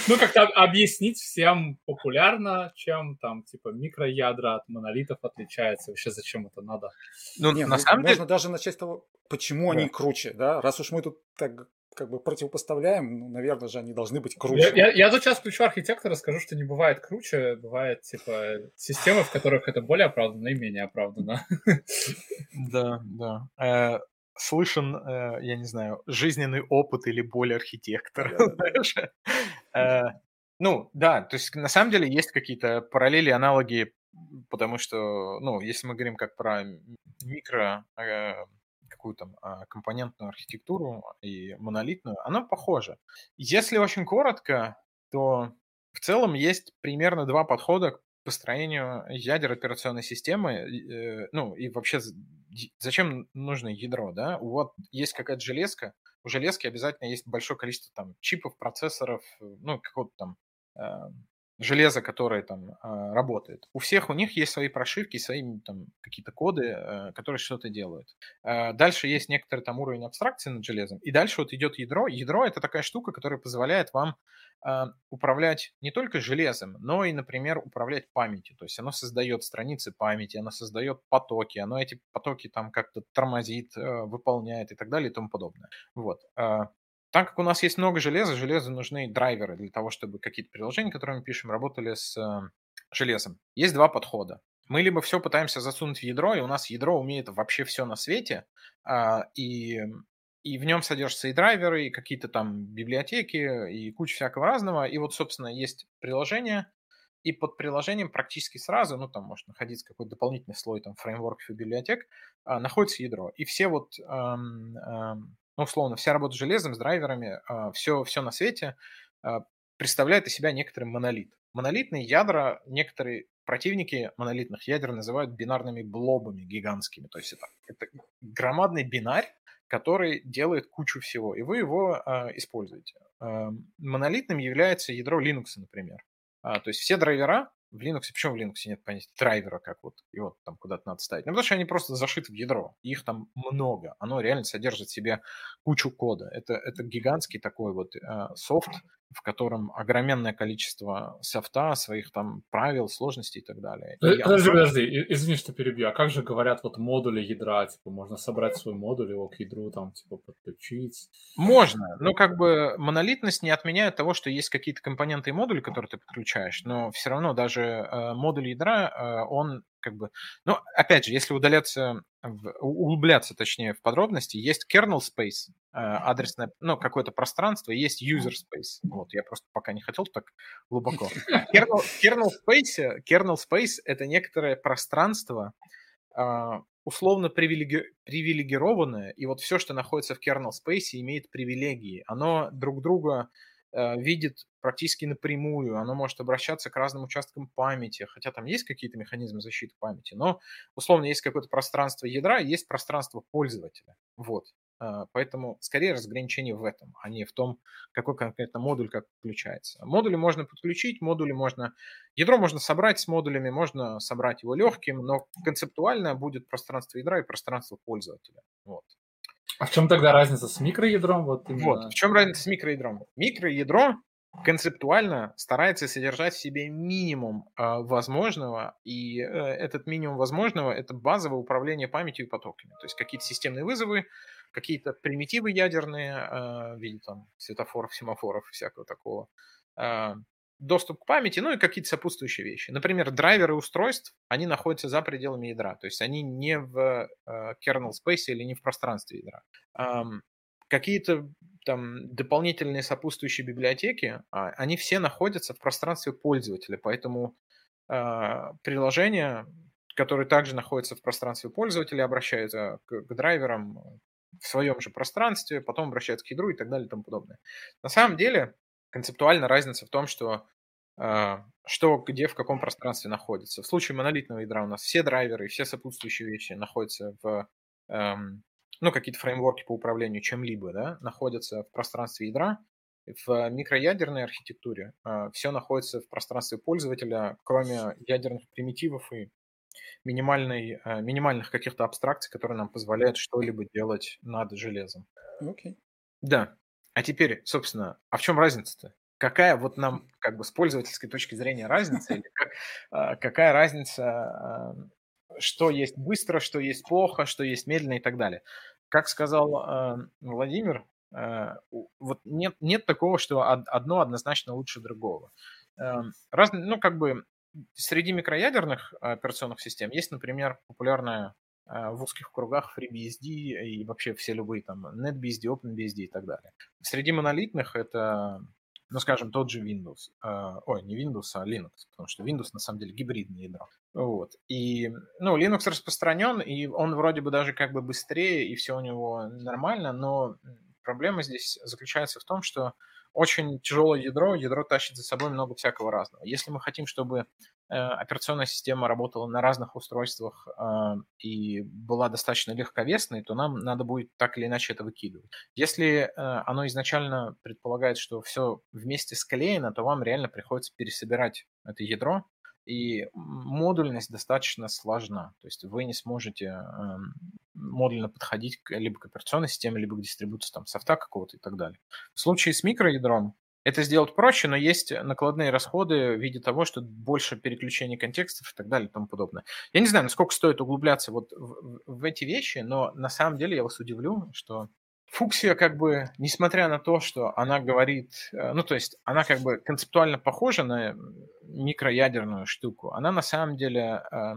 Ну, как-то объяснить всем популярно, чем там типа микроядра от монолитов отличается? Вообще зачем это надо? Ну, Не, на самом деле... Можно даже начать с того, почему да. они круче, да? Раз уж мы тут так как бы противопоставляем, ну, наверное же, они должны быть круче. Я, я, я тут сейчас включу архитектора, скажу, что не бывает круче, бывает, типа, системы, в которых это более оправдано и менее оправдано. Да, да. Э, слышен, э, я не знаю, жизненный опыт или боль архитектора. Э, ну, да, то есть на самом деле есть какие-то параллели, аналоги, потому что, ну, если мы говорим как про микро какую то а, компонентную архитектуру и монолитную, оно похоже. Если очень коротко, то в целом есть примерно два подхода к построению ядер операционной системы, э, ну и вообще зачем нужно ядро, да? Вот есть какая-то железка, у железки обязательно есть большое количество там чипов, процессоров, ну какого-то там железо, которое там а, работает. У всех у них есть свои прошивки, свои там какие-то коды, э, которые что-то делают. А, дальше есть некоторый там уровень абстракции над железом, и дальше вот идет ядро. Ядро это такая штука, которая позволяет вам а, управлять не только железом, но и, например, управлять памятью. То есть оно создает страницы памяти, оно создает потоки, оно эти потоки там как-то тормозит, э, выполняет и так далее и тому подобное. Вот. Так как у нас есть много железа, железу нужны драйверы для того, чтобы какие-то приложения, которые мы пишем, работали с э, железом. Есть два подхода. Мы либо все пытаемся засунуть в ядро, и у нас ядро умеет вообще все на свете, а, и, и в нем содержатся и драйверы, и какие-то там библиотеки, и куча всякого разного. И вот, собственно, есть приложение, и под приложением практически сразу, ну, там может находиться какой-то дополнительный слой там фреймворков и библиотек, а, находится ядро. И все вот эм, эм, ну, условно, вся работа с железом, с драйверами, все, а, все на свете а, представляет из себя некоторый монолит. Монолитные ядра, некоторые противники монолитных ядер называют бинарными блобами гигантскими. То есть это, это громадный бинарь, который делает кучу всего, и вы его э, используете. Э, монолитным является ядро Linux, например. А, то есть все драйвера в Linux, почему в Linux нет понятия драйвера, как вот его там куда-то надо ставить? Ну, потому что они просто зашиты в ядро. Их там много. Оно реально содержит в себе кучу кода. Это, это гигантский такой вот э, софт, в котором огроменное количество софта, своих там правил, сложностей и так далее. И подожди, я... подожди, извини, что перебью. А как же говорят вот модули ядра? Типа можно собрать свой модуль, его к ядру там типа подключить? Можно. Но как бы монолитность не отменяет того, что есть какие-то компоненты и модули, которые ты подключаешь, но все равно даже э, модуль ядра, э, он как бы... Ну, опять же, если удаляться, в, углубляться, точнее, в подробности, есть kernel space, э, адресное, ну, какое-то пространство, и есть user space. Вот, я просто пока не хотел так глубоко. Kernel, kernel space, kernel space — это некоторое пространство, а, условно привилеги... привилегированное, и вот все, что находится в kernel space, имеет привилегии. Оно друг друга Э, видит практически напрямую, оно может обращаться к разным участкам памяти, хотя там есть какие-то механизмы защиты памяти, но условно есть какое-то пространство ядра, есть пространство пользователя. Вот. Э, поэтому скорее разграничение в этом, а не в том, какой конкретно модуль как подключается. Модули можно подключить, модули можно... Ядро можно собрать с модулями, можно собрать его легким, но концептуально будет пространство ядра и пространство пользователя. Вот. А в чем тогда разница с микроядром? Вот, именно... вот в чем разница с микроядром? Микроядро концептуально старается содержать в себе минимум э, возможного, и э, этот минимум возможного это базовое управление памятью и потоками. То есть какие-то системные вызовы, какие-то примитивы ядерные э, в виде там светофоров, семафоров, всякого такого, э, доступ к памяти, ну и какие-то сопутствующие вещи. Например, драйверы устройств, они находятся за пределами ядра, то есть они не в э, kernel space или не в пространстве ядра. Um, какие-то там дополнительные сопутствующие библиотеки, а, они все находятся в пространстве пользователя, поэтому э, приложения, которые также находятся в пространстве пользователя, обращаются к, к драйверам в своем же пространстве, потом обращаются к ядру и так далее и тому подобное. На самом деле, концептуально разница в том, что а, что где в каком пространстве находится. В случае монолитного ядра у нас все драйверы, все сопутствующие вещи находятся в, эм, ну, какие-то фреймворки по управлению чем-либо, да, находятся в пространстве ядра. В микроядерной архитектуре э, все находится в пространстве пользователя, кроме ядерных примитивов и минимальной, э, минимальных каких-то абстракций, которые нам позволяют что-либо делать над железом. Окей. Okay. Да. А теперь, собственно, а в чем разница-то? какая вот нам как бы с пользовательской точки зрения разница, или как, а, какая разница, что есть быстро, что есть плохо, что есть медленно и так далее. Как сказал а, Владимир, а, вот нет, нет такого, что одно однозначно лучше другого. Раз, ну, как бы среди микроядерных операционных систем есть, например, популярная в узких кругах FreeBSD и вообще все любые там NetBSD, OpenBSD и так далее. Среди монолитных это ну, скажем, тот же Windows. Э, ой, не Windows, а Linux, потому что Windows на самом деле гибридное ядро. Вот. И, ну, Linux распространен, и он вроде бы даже как бы быстрее, и все у него нормально, но проблема здесь заключается в том, что очень тяжелое ядро, ядро тащит за собой много всякого разного. Если мы хотим, чтобы э, операционная система работала на разных устройствах э, и была достаточно легковесной, то нам надо будет так или иначе это выкидывать. Если э, оно изначально предполагает, что все вместе склеено, то вам реально приходится пересобирать это ядро, и модульность достаточно сложна. То есть вы не сможете э, модульно подходить либо к операционной системе, либо к дистрибуции там, софта какого-то и так далее. В случае с микроядром это сделать проще, но есть накладные расходы в виде того, что больше переключений контекстов и так далее и тому подобное. Я не знаю, насколько стоит углубляться вот в, в эти вещи, но на самом деле я вас удивлю, что Фуксия как бы, несмотря на то, что она говорит, э, ну то есть она как бы концептуально похожа на микроядерную штуку, она на самом деле uh,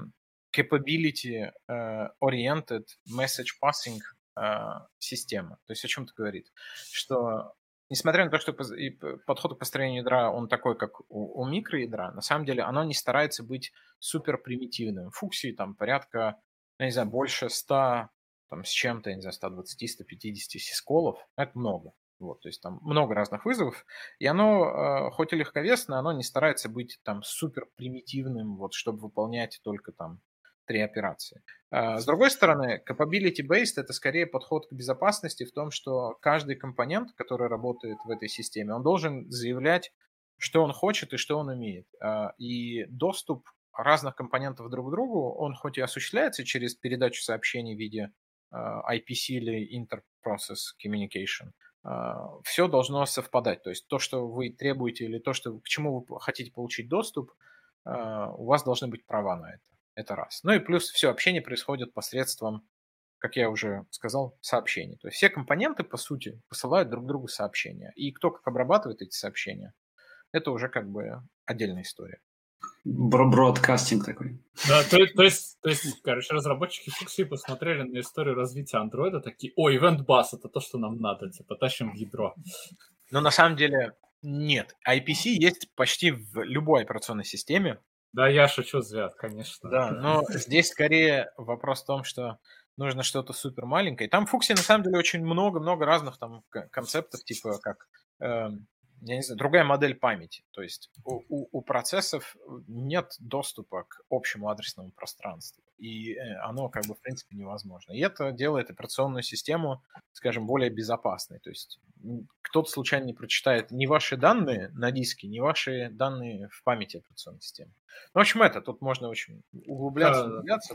capability uh, oriented message passing uh, система. То есть о чем это говорит? Что несмотря на то, что подход к построению ядра, он такой, как у, у микроядра, на самом деле оно не старается быть супер примитивным. Фуксии там порядка, я не знаю, больше 100 там, с чем-то, не знаю, 120-150 сисколов, это много. Вот, то есть там много разных вызовов, и оно, э, хоть и легковесно, оно не старается быть там супер примитивным, вот, чтобы выполнять только там три операции. А, с другой стороны, capability-based это скорее подход к безопасности в том, что каждый компонент, который работает в этой системе, он должен заявлять, что он хочет и что он умеет. А, и доступ разных компонентов друг к другу, он хоть и осуществляется через передачу сообщений в виде IPC или Inter-Process Communication, а, все должно совпадать. То есть то, что вы требуете или то, что, к чему вы хотите получить доступ, а, у вас должны быть права на это. Это раз. Ну и плюс все общение происходит посредством, как я уже сказал, сообщений. То есть все компоненты, по сути, посылают друг другу сообщения. И кто как обрабатывает эти сообщения, это уже как бы отдельная история. Бродкастинг такой. Да, то, то, есть, то есть, короче, разработчики Фукси посмотрели на историю развития андроида, такие, о, Event Bus, это то, что нам надо, типа, тащим в ядро. Но на самом деле нет. IPC есть почти в любой операционной системе. Да, я шучу, Звят, конечно. Да, но здесь скорее вопрос в том, что нужно что-то супер маленькое. Там в Фуксе на самом деле очень много-много разных там концептов, типа как эм, я не знаю, другая модель памяти. То есть у, у, у процессов нет доступа к общему адресному пространству. И э, оно как бы в принципе невозможно. И это делает операционную систему, скажем, более безопасной. То есть кто-то случайно не прочитает ни ваши данные на диске, ни ваши данные в памяти операционной системы. Ну, в общем, это, тут можно очень углубляться, углубляться.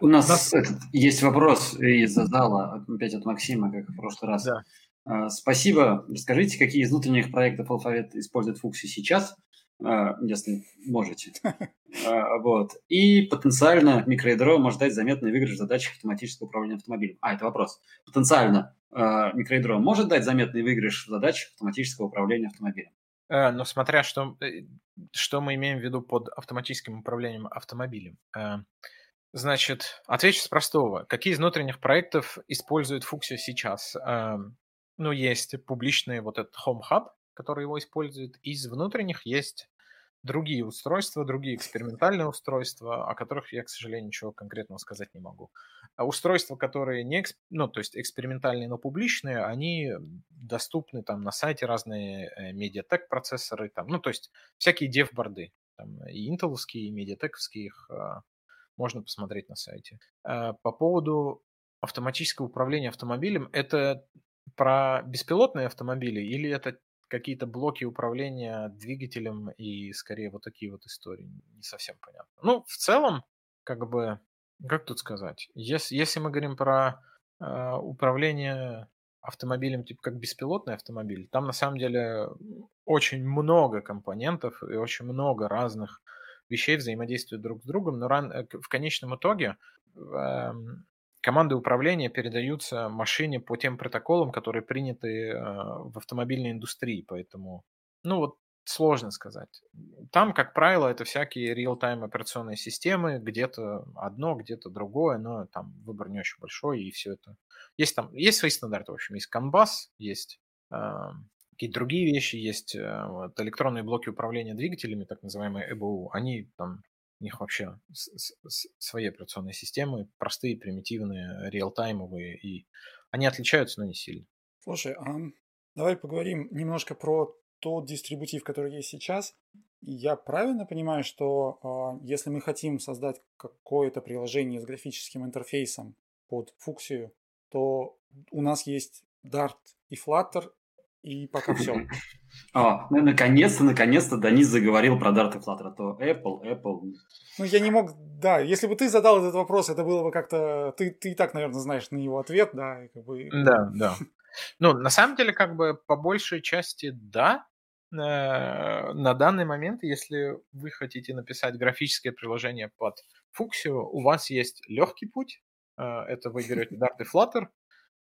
У нас этот, есть вопрос из зала, опять от Максима, как в прошлый раз. Да. А, спасибо. Расскажите, какие из внутренних проектов алфавит использует Фукси сейчас, а, если можете. А, вот. И потенциально микроядро может дать заметный выигрыш в задачах автоматического управления автомобилем. А, это вопрос. Потенциально микроядро может дать заметный выигрыш в задачах автоматического управления автомобилем? Э, но смотря что, э, что мы имеем в виду под автоматическим управлением автомобилем. Э, значит, отвечу с простого. Какие из внутренних проектов использует Фуксио сейчас? Ну, есть публичный вот этот Home Hub, который его использует. Из внутренних есть другие устройства, другие экспериментальные устройства, о которых я, к сожалению, ничего конкретного сказать не могу. А устройства, которые не, ну, то есть экспериментальные, но публичные, они доступны там на сайте разные э, медиатек процессоры, там, ну, то есть всякие дев-борды, там, и интеловские, и медиатековские, их а, можно посмотреть на сайте. А, по поводу автоматического управления автомобилем, это про беспилотные автомобили или это какие-то блоки управления двигателем и скорее вот такие вот истории. Не совсем понятно. Ну, в целом, как бы, как тут сказать, если, если мы говорим про э, управление автомобилем, типа как беспилотный автомобиль, там на самом деле очень много компонентов и очень много разных вещей взаимодействуют друг с другом, но ран, э, в конечном итоге э, команды управления передаются машине по тем протоколам, которые приняты а, в автомобильной индустрии, поэтому, ну вот, сложно сказать. Там, как правило, это всякие real-time операционные системы, где-то одно, где-то другое, но там выбор не очень большой, и все это... Есть там, есть свои стандарты, в общем, есть CAN-BUS, есть э, какие-то другие вещи, есть э, вот, электронные блоки управления двигателями, так называемые EBU, они там у них вообще свои операционные системы, простые, примитивные, реалтаймовые, и они отличаются, но не сильно. Слушай, а давай поговорим немножко про тот дистрибутив, который есть сейчас. Я правильно понимаю, что э, если мы хотим создать какое-то приложение с графическим интерфейсом под фуксию, то у нас есть Dart и Flutter, и пока все. О, ну, наконец-то, наконец-то Денис заговорил про Dart и Flutter, а то Apple, Apple. Ну, я не мог, да, если бы ты задал этот вопрос, это было бы как-то, ты, ты и так, наверное, знаешь на него ответ, да, и как бы... Да, да. Ну, на самом деле, как бы по большей части, да, э, на данный момент, если вы хотите написать графическое приложение под Fuxio, у вас есть легкий путь. Э, это вы берете Dart и Flutter,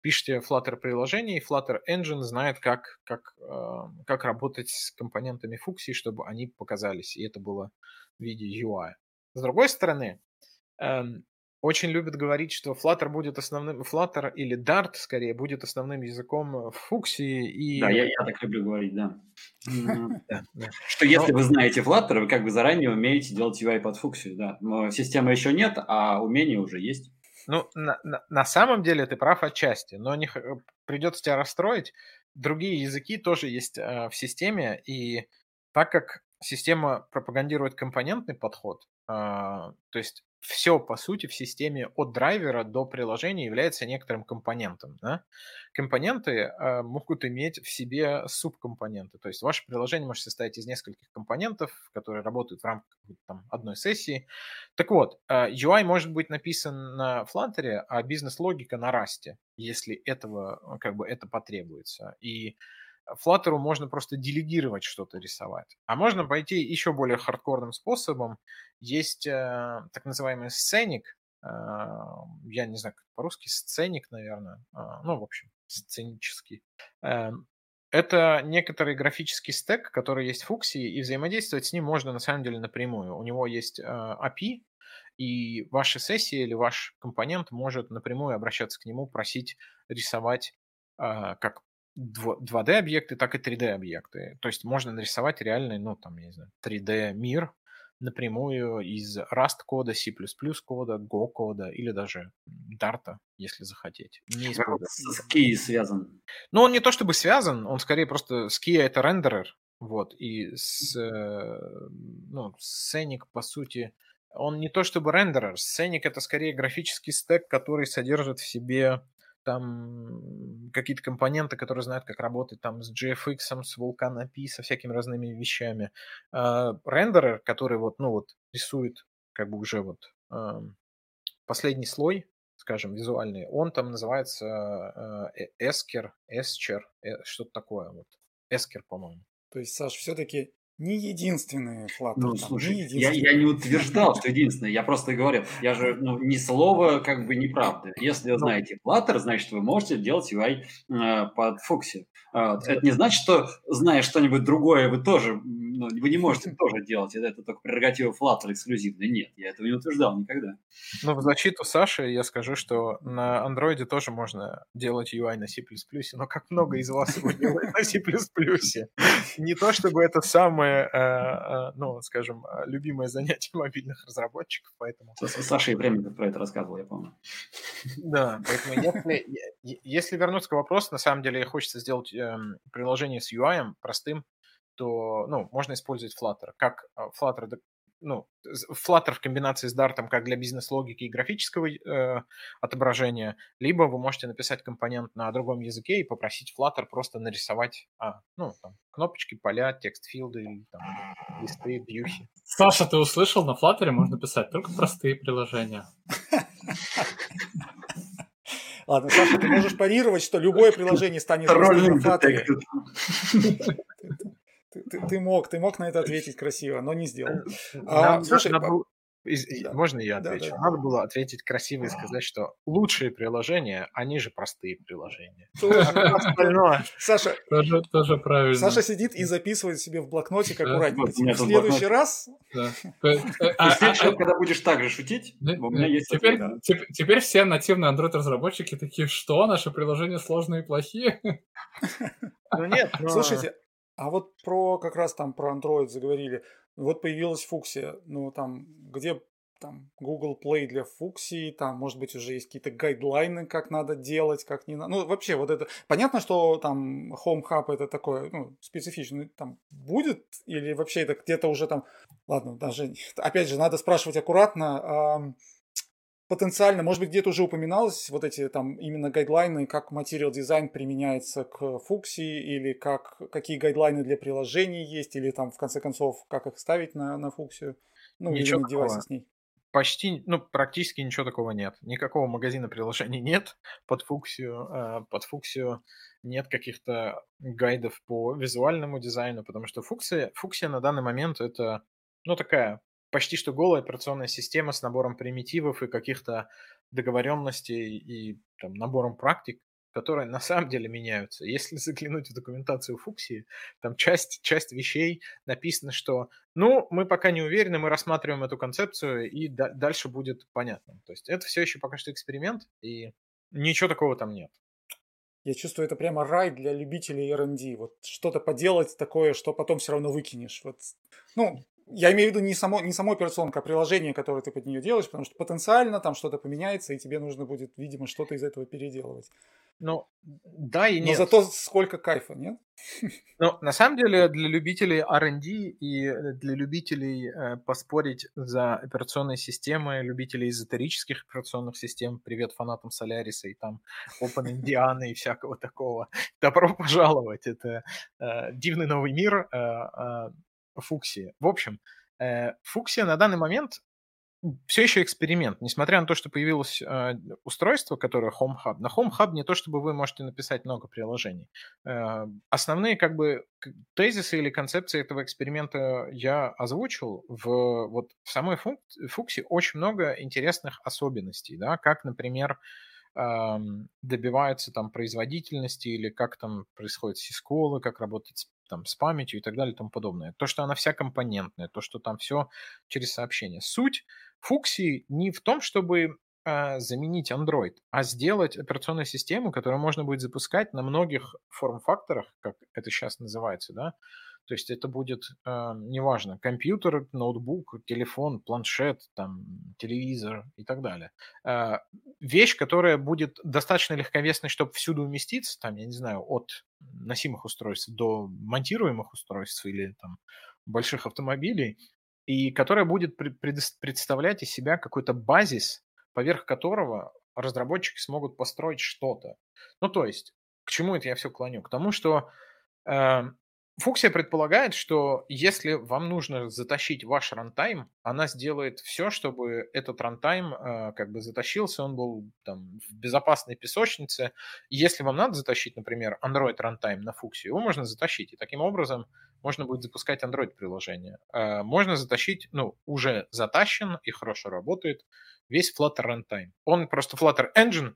пишите Flutter приложение, и Flutter Engine знает, как, как, э, как работать с компонентами фуксии, чтобы они показались, и это было в виде UI. С другой стороны, э, очень любят говорить, что Flutter будет основным, Flutter или Dart, скорее, будет основным языком фуксии. И... Да, я, я так люблю говорить, да. Что если вы знаете Flutter, вы как бы заранее умеете делать UI под фуксию, да. Системы еще нет, а умения уже есть. Ну, на, на, на самом деле ты прав отчасти, но не, придется тебя расстроить. Другие языки тоже есть э, в системе, и так как система пропагандирует компонентный подход, э, то есть все, по сути, в системе от драйвера до приложения является некоторым компонентом. Да? Компоненты э, могут иметь в себе субкомпоненты. То есть ваше приложение может состоять из нескольких компонентов, которые работают в рамках там, одной сессии. Так вот, э, UI может быть написан на Flutter, а бизнес-логика на Rust, если этого, как бы, это потребуется. И Flutter можно просто делегировать что-то рисовать. А можно пойти еще более хардкорным способом. Есть э, так называемый сценик. Э, я не знаю, как по-русски сценик, наверное. Э, ну, в общем, сценический. Э, это некоторый графический стек, который есть в фуксии, и взаимодействовать с ним можно на самом деле напрямую. У него есть э, API, и ваша сессия или ваш компонент может напрямую обращаться к нему, просить рисовать э, как 2D-объекты, так и 3D-объекты. То есть можно нарисовать реальный, ну, там, я не знаю, 3D-мир напрямую из Rust-кода, C++ кода, Go кода или даже Dart, если захотеть. Не С Ski связан. Ну, он не то чтобы связан, он скорее просто Ski это рендерер, вот, и с, э, ну, Scenic, по сути, он не то чтобы рендерер, Scenic это скорее графический стек, который содержит в себе там какие-то компоненты, которые знают, как работать там с GFX, с Vulkan API, со всякими разными вещами. А, рендерер, который вот, ну вот, рисует как бы уже вот последний слой, скажем, визуальный, он там называется э, Esker, Escher, э, что-то такое вот. Esker, по-моему. То есть, Саш, все-таки не единственные Flutter. Ну, там, слушай, не я, я не утверждал, что единственное, я просто говорил, я же, ну, ни слова как бы неправда. Если вы ну. знаете Flutter, значит, вы можете делать UI э, под Fuxi. Э, это не значит, что, зная что-нибудь другое, вы тоже, ну, вы не можете тоже делать. Это, это только прерогатива Flutter эксклюзивная. Нет, я этого не утверждал никогда. Ну, в защиту Саши я скажу, что на Android тоже можно делать UI на C++, но как много из вас его делает на C++? не то чтобы это самое, э, э, ну, скажем, любимое занятие мобильных разработчиков, поэтому... Саша и время про это рассказывал, я помню. Да, поэтому если, если вернуться к вопросу, на самом деле хочется сделать эм, приложение с UI простым, то, ну, можно использовать Flutter. Как Flutter ну, Flutter в комбинации с Dart как для бизнес-логики и графического э, отображения, либо вы можете написать компонент на другом языке и попросить Flutter просто нарисовать, а, ну, там, кнопочки, поля, текст-филды, там, листы, вьюхи. Саша, ты услышал, на Flutter можно писать только простые приложения. Ладно, Саша, ты можешь парировать, что любое приложение станет простым на Flutter. Ты, ты, мог, ты мог на это ответить красиво, но не сделал. А, Нам, слушай, надо, из, да. можно я отвечу? Да, да. Надо было ответить красиво и сказать, что лучшие приложения, они же простые приложения. Саша, тоже, тоже правильно. Саша сидит и записывает себе в блокноте как аккуратненько. В следующий раз... Э, а, а, а, когда будешь так же шутить, у меня есть... Теперь все нативные Android-разработчики такие, что, наши приложения сложные и плохие? Ну нет, Слушайте, а вот про как раз там про Android заговорили. Вот появилась фуксия. Ну, там, где там Google Play для фуксии, там, может быть, уже есть какие-то гайдлайны, как надо делать, как не надо. Ну, вообще, вот это... Понятно, что там Home Hub это такое, ну, специфичное, там, будет, или вообще это где-то уже там... Ладно, даже, опять же, надо спрашивать аккуратно потенциально, может быть, где-то уже упоминалось вот эти там именно гайдлайны, как материал дизайн применяется к фуксии, или как, какие гайдлайны для приложений есть, или там, в конце концов, как их ставить на, на фуксию, ну, Ничего или на девайсе с ней. Почти, ну, практически ничего такого нет. Никакого магазина приложений нет под фуксию. Э, под фуксию нет каких-то гайдов по визуальному дизайну, потому что фуксия, фуксия на данный момент это, ну, такая почти что голая операционная система с набором примитивов и каких-то договоренностей и там, набором практик, которые на самом деле меняются. Если заглянуть в документацию Фуксии, там часть, часть вещей написано, что ну, мы пока не уверены, мы рассматриваем эту концепцию, и да, дальше будет понятно. То есть это все еще пока что эксперимент, и ничего такого там нет. Я чувствую, это прямо рай для любителей R&D. Вот что-то поделать такое, что потом все равно выкинешь. Вот, ну, я имею в виду не, само, не саму операционку, а приложение, которое ты под нее делаешь, потому что потенциально там что-то поменяется, и тебе нужно будет, видимо, что-то из этого переделывать. Ну, да и нет. Но зато сколько кайфа, нет? Ну, на самом деле, для любителей R&D и для любителей э, поспорить за операционные системы, любителей эзотерических операционных систем, привет фанатам Соляриса и там Open Indiana и всякого такого, добро пожаловать. Это э, дивный новый мир, э, э, Фуксии. В общем, э, Фуксия на данный момент все еще эксперимент, несмотря на то, что появилось э, устройство, которое Home Hub. На Home Hub не то, чтобы вы можете написать много приложений. Э, основные как бы тезисы или концепции этого эксперимента я озвучил. В, вот, в самой Фуксе очень много интересных особенностей, да, как, например, э, добиваются там производительности или как там происходит сисколы, как работать с там, с памятью и так далее и тому подобное. То, что она вся компонентная, то, что там все через сообщение. Суть фуксии не в том, чтобы э, заменить Android, а сделать операционную систему, которую можно будет запускать на многих форм-факторах, как это сейчас называется, да, то есть это будет, э, неважно, компьютер, ноутбук, телефон, планшет, там, телевизор и так далее. Э, вещь, которая будет достаточно легковесной, чтобы всюду уместиться, там, я не знаю, от носимых устройств до монтируемых устройств или там больших автомобилей, и которая будет представлять из себя какой-то базис, поверх которого разработчики смогут построить что-то. Ну, то есть, к чему это я все клоню? К тому, что э, Фуксия предполагает, что если вам нужно затащить ваш рантайм, она сделает все, чтобы этот рантайм э, как бы затащился, он был там в безопасной песочнице. Если вам надо затащить, например, Android рантайм на Фуксию, его можно затащить. И таким образом можно будет запускать Android-приложение. Э, можно затащить, ну, уже затащен и хорошо работает весь Flutter runtime. Он просто Flutter Engine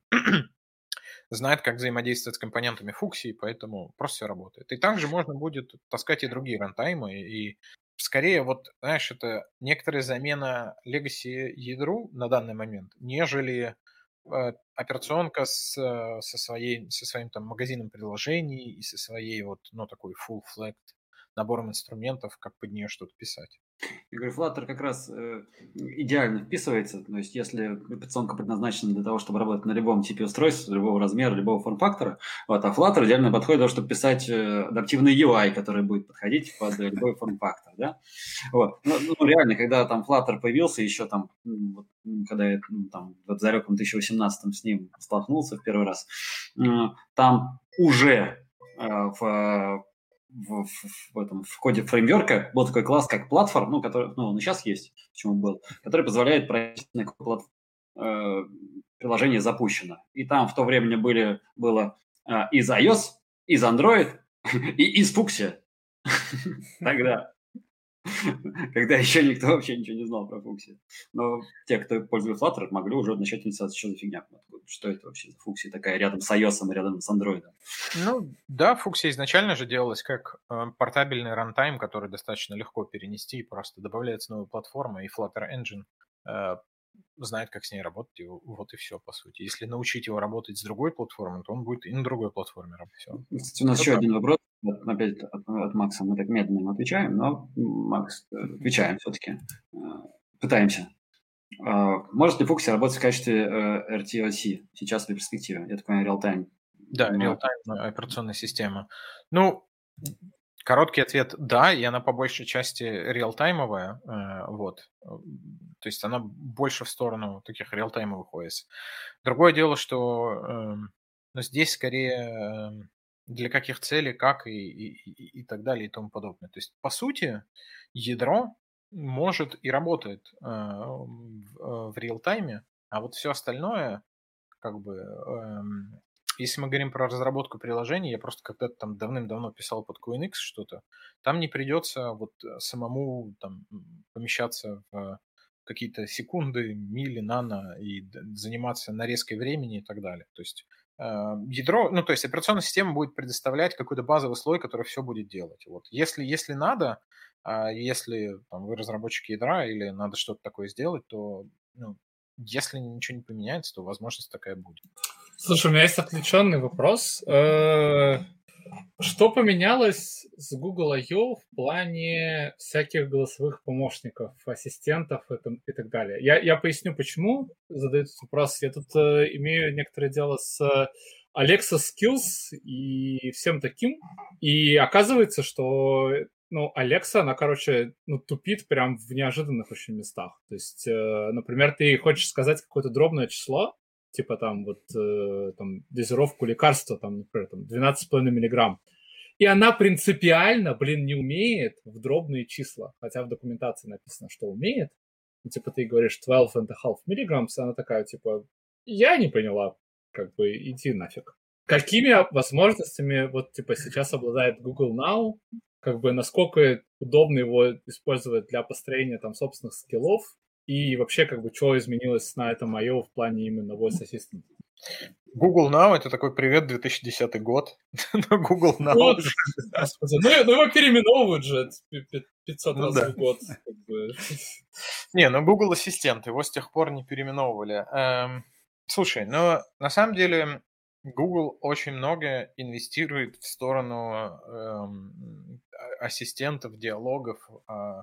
знает, как взаимодействовать с компонентами фуксии, поэтому просто все работает. И также можно будет таскать и другие рантаймы, и скорее вот, знаешь, это некоторая замена legacy ядру на данный момент, нежели э, операционка с, со, своей, со своим там магазином приложений и со своей вот, ну, такой full-flagged набором инструментов, как под нее что-то писать. Я говорю, Flutter как раз э, идеально вписывается. То есть, если операционка предназначена для того, чтобы работать на любом типе устройства, любого размера, любого форм-фактора, вот, а Flutter идеально подходит для того, чтобы писать э, адаптивный UI, который будет подходить под любой форм-фактор. Да? Вот. Ну, ну, реально, когда там Flutter появился, еще там, вот, когда я ну, там, в далеком 2018 с ним столкнулся в первый раз, э, там уже э, в в, в, этом, в коде фреймворка был такой класс, как платформ, ну, который, ну, он и сейчас есть, почему был, который позволяет пройти на какое э, приложение запущено. И там в то время были, было э, из iOS, из Android и из Fuchsia. Тогда. когда еще никто вообще ничего не знал про Фукси. Но те, кто пользуется Flutter, могли уже начать интересоваться, что за фигня. Что это вообще за Фукси такая рядом с iOS и рядом с Android? Ну, да, Фукси изначально же делалась как э, портабельный рантайм, который достаточно легко перенести, просто добавляется новая платформа, и Flutter Engine э, знает, как с ней работать, и вот и все, по сути. Если научить его работать с другой платформой, то он будет и на другой платформе работать. Все. Кстати, у нас еще один вопрос опять от, от Макса мы так медленно отвечаем, но Макс, э, отвечаем все-таки. Э, пытаемся. А, может ли Фукси работать в качестве э, RTOC сейчас в перспективе? Я так понимаю, real-time. Да, real-time операционная система. Ну, короткий ответ – да, и она по большей части реалтаймовая, вот. То есть она больше в сторону таких реалтаймовых OS. Другое дело, что эм, ну, здесь скорее эм, для каких целей, как и, и, и так далее и тому подобное. То есть, по сути, ядро может и работает э, в, э, в реал-тайме, а вот все остальное, как бы, э, если мы говорим про разработку приложений, я просто когда-то там давным-давно писал под QNX что-то, там не придется вот самому там помещаться в какие-то секунды, мили, нано и заниматься нарезкой времени и так далее. То есть Э, ядро, ну, то есть операционная система будет предоставлять какой-то базовый слой, который все будет делать. Вот. Если, если надо, а если там, вы разработчик ядра или надо что-то такое сделать, то ну, если ничего не поменяется, то возможность такая будет. Слушай, у меня есть отвлеченный вопрос. Э, что поменялось с Google I.O. в плане всяких голосовых помощников, ассистентов и, так далее? Я, я поясню, почему задают этот вопрос. Я тут э, имею некоторое дело с Alexa Skills и всем таким. И оказывается, что ну, Alexa, она, короче, ну, тупит прям в неожиданных очень местах. То есть, э, например, ты хочешь сказать какое-то дробное число, типа там вот э, там, дозировку лекарства, там, например, там 12,5 миллиграмм. И она принципиально, блин, не умеет в дробные числа, хотя в документации написано, что умеет. И, типа ты говоришь 12 and a half milligrams, она такая, типа, я не поняла, как бы иди нафиг. Какими возможностями вот типа сейчас обладает Google Now, как бы насколько удобно его использовать для построения там собственных скиллов, и вообще, как бы, что изменилось на этом I.O. в плане именно Voice Assistant? Google Now — это такой привет 2010 год. Google Now. Вот, господи, ну, ну его переименовывают же 500 ну, раз да. в год. Как бы. Не, ну Google Ассистент, его с тех пор не переименовывали. Эм, слушай, ну на самом деле Google очень много инвестирует в сторону эм, ассистентов, диалогов, э,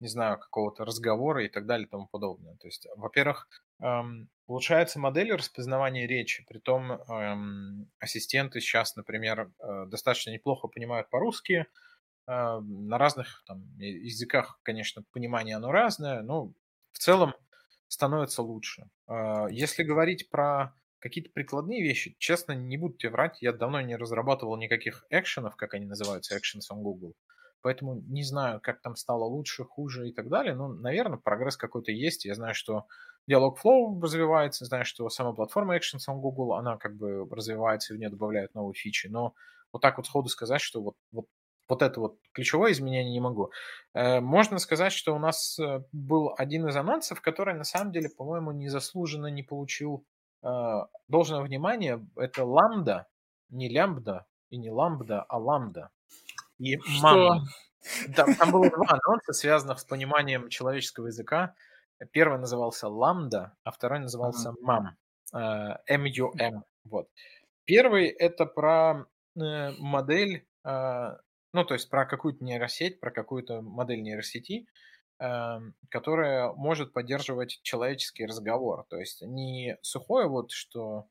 не знаю, какого-то разговора и так далее и тому подобное. То есть, во-первых, эм, улучшается модель распознавания речи, притом эм, ассистенты сейчас, например, э, достаточно неплохо понимают по-русски, э, на разных там, языках, конечно, понимание оно разное, но в целом становится лучше. Э, если говорить про какие-то прикладные вещи, честно, не буду тебе врать, я давно не разрабатывал никаких экшенов, как они называются, actions on Google. Поэтому не знаю, как там стало лучше, хуже и так далее. Но, наверное, прогресс какой-то есть. Я знаю, что Dialogflow развивается, знаю, что сама платформа Action сам Google, она как бы развивается и в нее добавляют новые фичи. Но вот так вот сходу сказать, что вот, вот, вот это вот ключевое изменение не могу. Э, можно сказать, что у нас э, был один из анонсов, который на самом деле, по-моему, незаслуженно не получил э, должного внимания. Это ламда, не лямбда и не ламбда, а ламда. И мама. Там, там было два анонса, связанных с пониманием человеческого языка. Первый назывался Ламда, а второй назывался Мам. M-U-M. Вот. Первый это про э, модель, э, ну, то есть про какую-то нейросеть, про какую-то модель нейросети, эм, которая может поддерживать человеческий разговор. То есть не сухое вот, что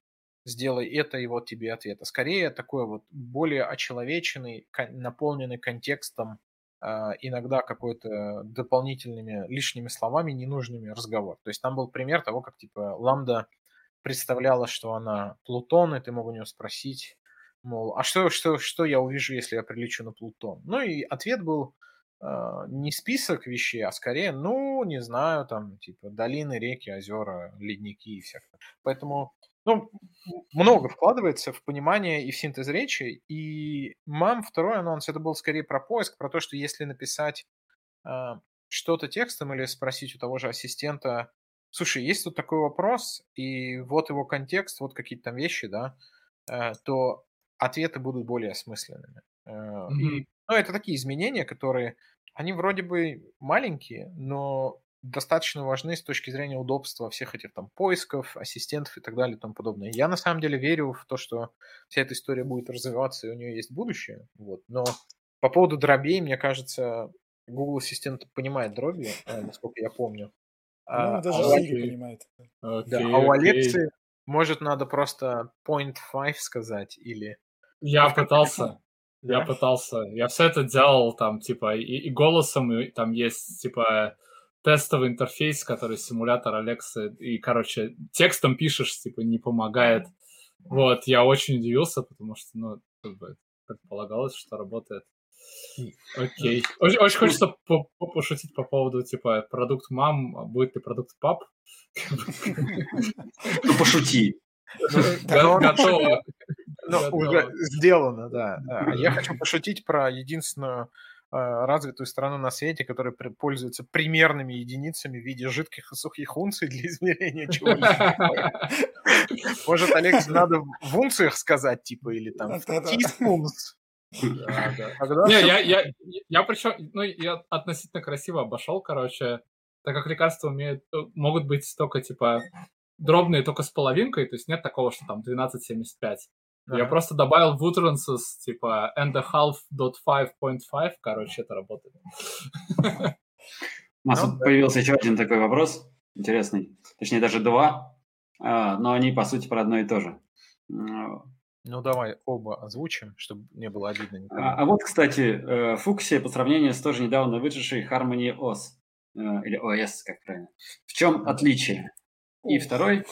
сделай это и вот тебе ответ, а скорее такой вот более очеловеченный, наполненный контекстом, а, иногда какой-то дополнительными лишними словами ненужными разговор. То есть там был пример того, как типа ламда представляла, что она Плутон, и ты мог у нее спросить, мол, а что, что, что я увижу, если я прилечу на Плутон? Ну и ответ был э, не список вещей, а скорее, ну, не знаю, там, типа, долины, реки, озера, ледники и всякое. Поэтому, ну, много вкладывается в понимание и в синтез речи. И мам, второй анонс, это был скорее про поиск, про то, что если написать э, что-то текстом или спросить у того же ассистента, слушай, есть тут такой вопрос, и вот его контекст, вот какие-то там вещи, да, э, то ответы будут более осмысленными. Mm-hmm. И, ну, это такие изменения, которые, они вроде бы маленькие, но достаточно важны с точки зрения удобства всех этих там поисков, ассистентов и так далее и тому подобное. Я на самом деле верю в то, что вся эта история будет развиваться и у нее есть будущее. Вот. Но по поводу дробей, мне кажется, Google Ассистент понимает дроби, э, насколько я помню. Ну, а, даже а Siri понимает. Okay, да, а у Алексы, может, надо просто point five сказать или... Я пытался, я пытался. Я все это делал там, типа, и, и голосом, и там есть, типа, тестовый интерфейс, который симулятор Алексы, и, короче, текстом пишешь, типа, не помогает. Вот, я очень удивился, потому что, ну, как бы предполагалось, что работает. Окей. Очень, очень хочется по -по пошутить по поводу, типа, продукт мам, а будет ли продукт пап. Ну, пошути. Готово. Ну, уже сделано, да. А я хочу пошутить про единственную развитую страну на свете, которая пользуется примерными единицами в виде жидких и сухих унций для измерения чего-либо. Может, Алекс, надо в унциях сказать, типа, или там в teaspoons? Не, я, я, я причем, ну, я относительно красиво обошел, короче, так как лекарства умеют, э, могут быть только, типа, дробные только с половинкой, то есть нет такого, что там 12,75. Ага. Я просто добавил в utterances, типа, and a half dot 5.5, короче, это работает. У нас ну, появился еще один такой вопрос, интересный, точнее даже два, а, но они, по сути, про одно и то же. Ну, давай оба озвучим, чтобы не было обидно никому. А, а вот, кстати, э, Фуксия по сравнению с тоже недавно вышедшей Harmony OS, э, или OS, как правильно. В чем отличие? И второй,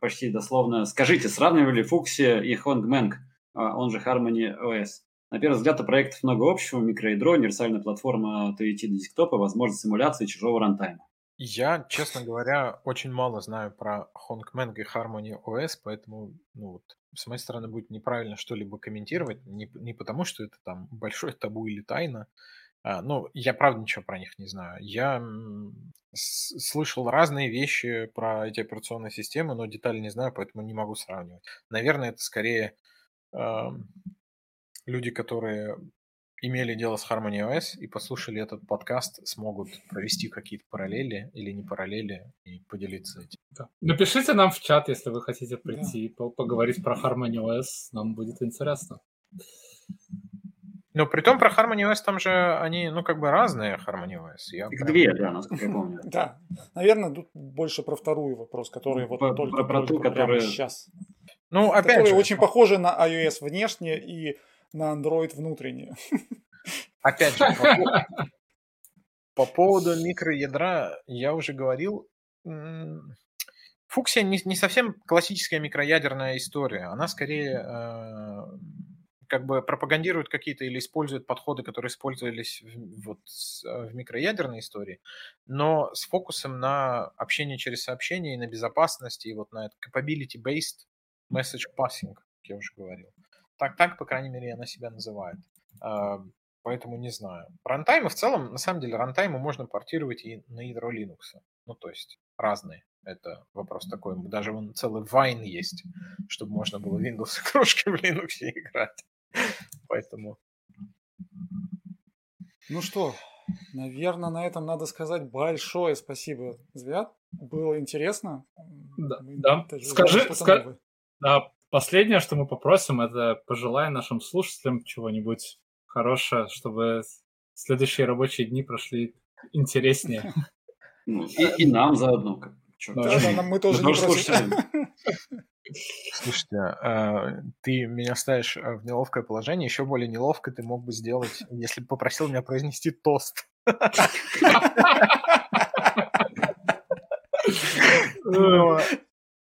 почти дословно, скажите, сравнивали Фуксия и Hongmeng, он же Harmony OS? На первый взгляд, у проектов много общего, микроядро, универсальная платформа от UET до десктопа, возможность симуляции чужого рантайма. Я, честно говоря, очень мало знаю про Hongmeng и Harmony OS, поэтому, ну вот, с моей стороны будет неправильно что-либо комментировать, не, не потому, что это там большой табу или тайна. А, ну, я правда ничего про них не знаю. Я слышал разные вещи про эти операционные системы, но детали не знаю, поэтому не могу сравнивать. Наверное, это скорее э, люди, которые имели дело с Harmony OS и послушали этот подкаст, смогут провести какие-то параллели или не параллели и поделиться этим. Да. Напишите нам в чат, если вы хотите прийти да. поговорить про Harmony OS, нам будет интересно. Ну, при том про Harmony OS там же они, ну, как бы разные Harmony OS. Я Их прям... две, да, насколько я помню. Да, наверное, тут больше про вторую вопрос, который вот только про ту, которая сейчас. Ну, опять же. очень похожи на iOS внешне и на Android внутреннее. Опять же, по, поводу микроядра я уже говорил. Фуксия не, не совсем классическая микроядерная история. Она скорее э, как бы пропагандирует какие-то или использует подходы, которые использовались в, вот, в микроядерной истории, но с фокусом на общение через сообщение и на безопасность, и вот на capability-based message passing, как я уже говорил. Так, так, по крайней мере, она себя называет. А, поэтому не знаю. Рантаймы в целом, на самом деле, рантаймы можно портировать и на ядро Linux. Ну, то есть разные. Это вопрос такой. Даже вон целый Vine есть, чтобы можно было Windows игрушки в Linux играть. Поэтому... Ну что, наверное, на этом надо сказать большое спасибо, Звят. Было интересно. Да, да. Скажи, ска... да, Последнее, что мы попросим, это пожелай нашим слушателям чего-нибудь хорошее, чтобы следующие рабочие дни прошли интереснее. Ну, и, и нам заодно. Да, мы тоже не просим. Слушайте, а, ты меня ставишь а, в неловкое положение. Еще более неловко ты мог бы сделать, если бы попросил меня произнести тост.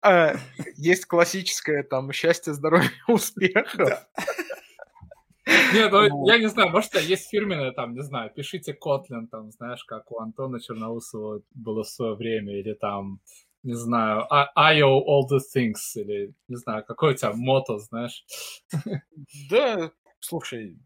А, есть классическое там счастье, здоровье, успеха. Нет, ну, я не знаю, может, есть фирменное, там, не знаю, пишите Kotlin, там, знаешь, как у Антона Черноусова было в свое время, или там, не знаю, IO all the things, или, не знаю, какой у тебя мото, знаешь. Да, слушай,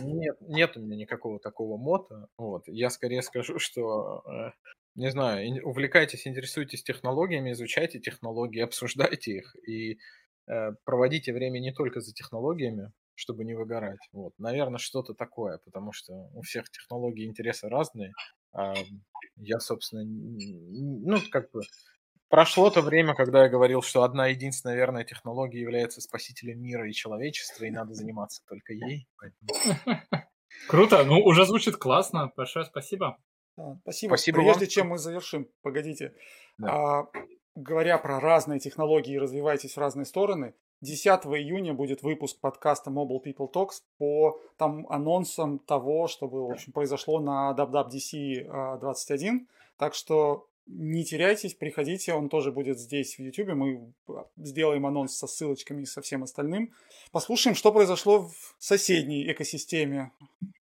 нет, нет у меня никакого такого мото. Вот. Я скорее скажу, что, э, не знаю, увлекайтесь, интересуйтесь технологиями, изучайте технологии, обсуждайте их и э, проводите время не только за технологиями, чтобы не выгорать. Вот. Наверное, что-то такое, потому что у всех технологий интересы разные. А я, собственно, ну, как бы Прошло то время, когда я говорил, что одна единственная верная технология является спасителем мира и человечества, и надо заниматься только ей. Круто, ну уже звучит классно. Большое спасибо. Спасибо. Спасибо Прежде вам. чем мы завершим, погодите. Да. А, говоря про разные технологии развивайтесь в разные стороны, 10 июня будет выпуск подкаста Mobile People Talks по там анонсам того, что было, в общем, произошло на WWDC 21. Так что не теряйтесь, приходите, он тоже будет здесь в YouTube. Мы сделаем анонс со ссылочками и со всем остальным. Послушаем, что произошло в соседней экосистеме,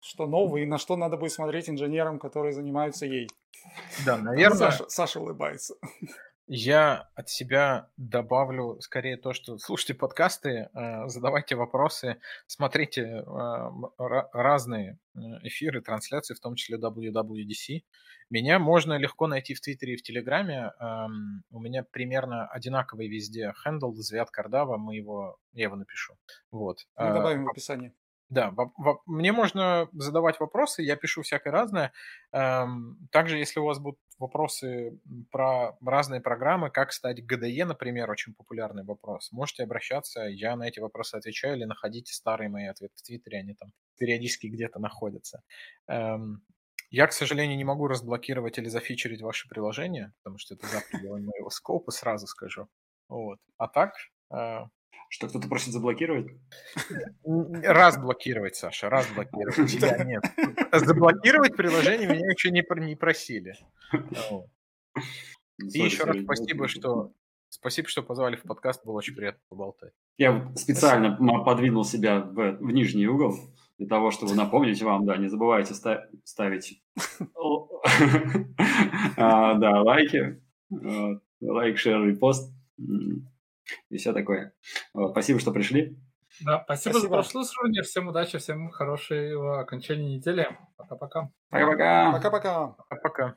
что новое и на что надо будет смотреть инженерам, которые занимаются ей. Да, наверное. Саша, Саша улыбается. Я от себя добавлю скорее то, что слушайте подкасты, э, задавайте вопросы, смотрите э, разные э, эфиры, трансляции, в том числе WWDC. Меня можно легко найти в Твиттере и в Телеграме. Эм, у меня примерно одинаковый везде хендл, Звят Кардава, мы его, я его напишу. Вот. Мы добавим в описании. Да, мне можно задавать вопросы, я пишу всякое разное. Эм, также, если у вас будут вопросы про разные программы, как стать ГДЕ, например, очень популярный вопрос, можете обращаться, я на эти вопросы отвечаю, или находите старые мои ответы в Твиттере, они там периодически где-то находятся. Эм, я, к сожалению, не могу разблокировать или зафичерить ваше приложение, потому что это за пределами моего скопа, сразу скажу. Вот. А так, э, что кто-то просит заблокировать? Раз блокировать, Саша, раз блокировать. Я нет. Заблокировать приложение меня еще не, не просили. И еще раз спасибо, что Спасибо, что позвали в подкаст, было очень приятно поболтать. Я специально подвинул себя в, в нижний угол для того, чтобы напомнить вам, да, не забывайте ста- ставить а, лайки, лайк, шер, репост и все такое. Вот, спасибо, что пришли. Да, спасибо, спасибо. за прослушивание. Всем удачи, всем хорошего окончания недели. Пока-пока. Пока-пока. Пока-пока. Пока-пока.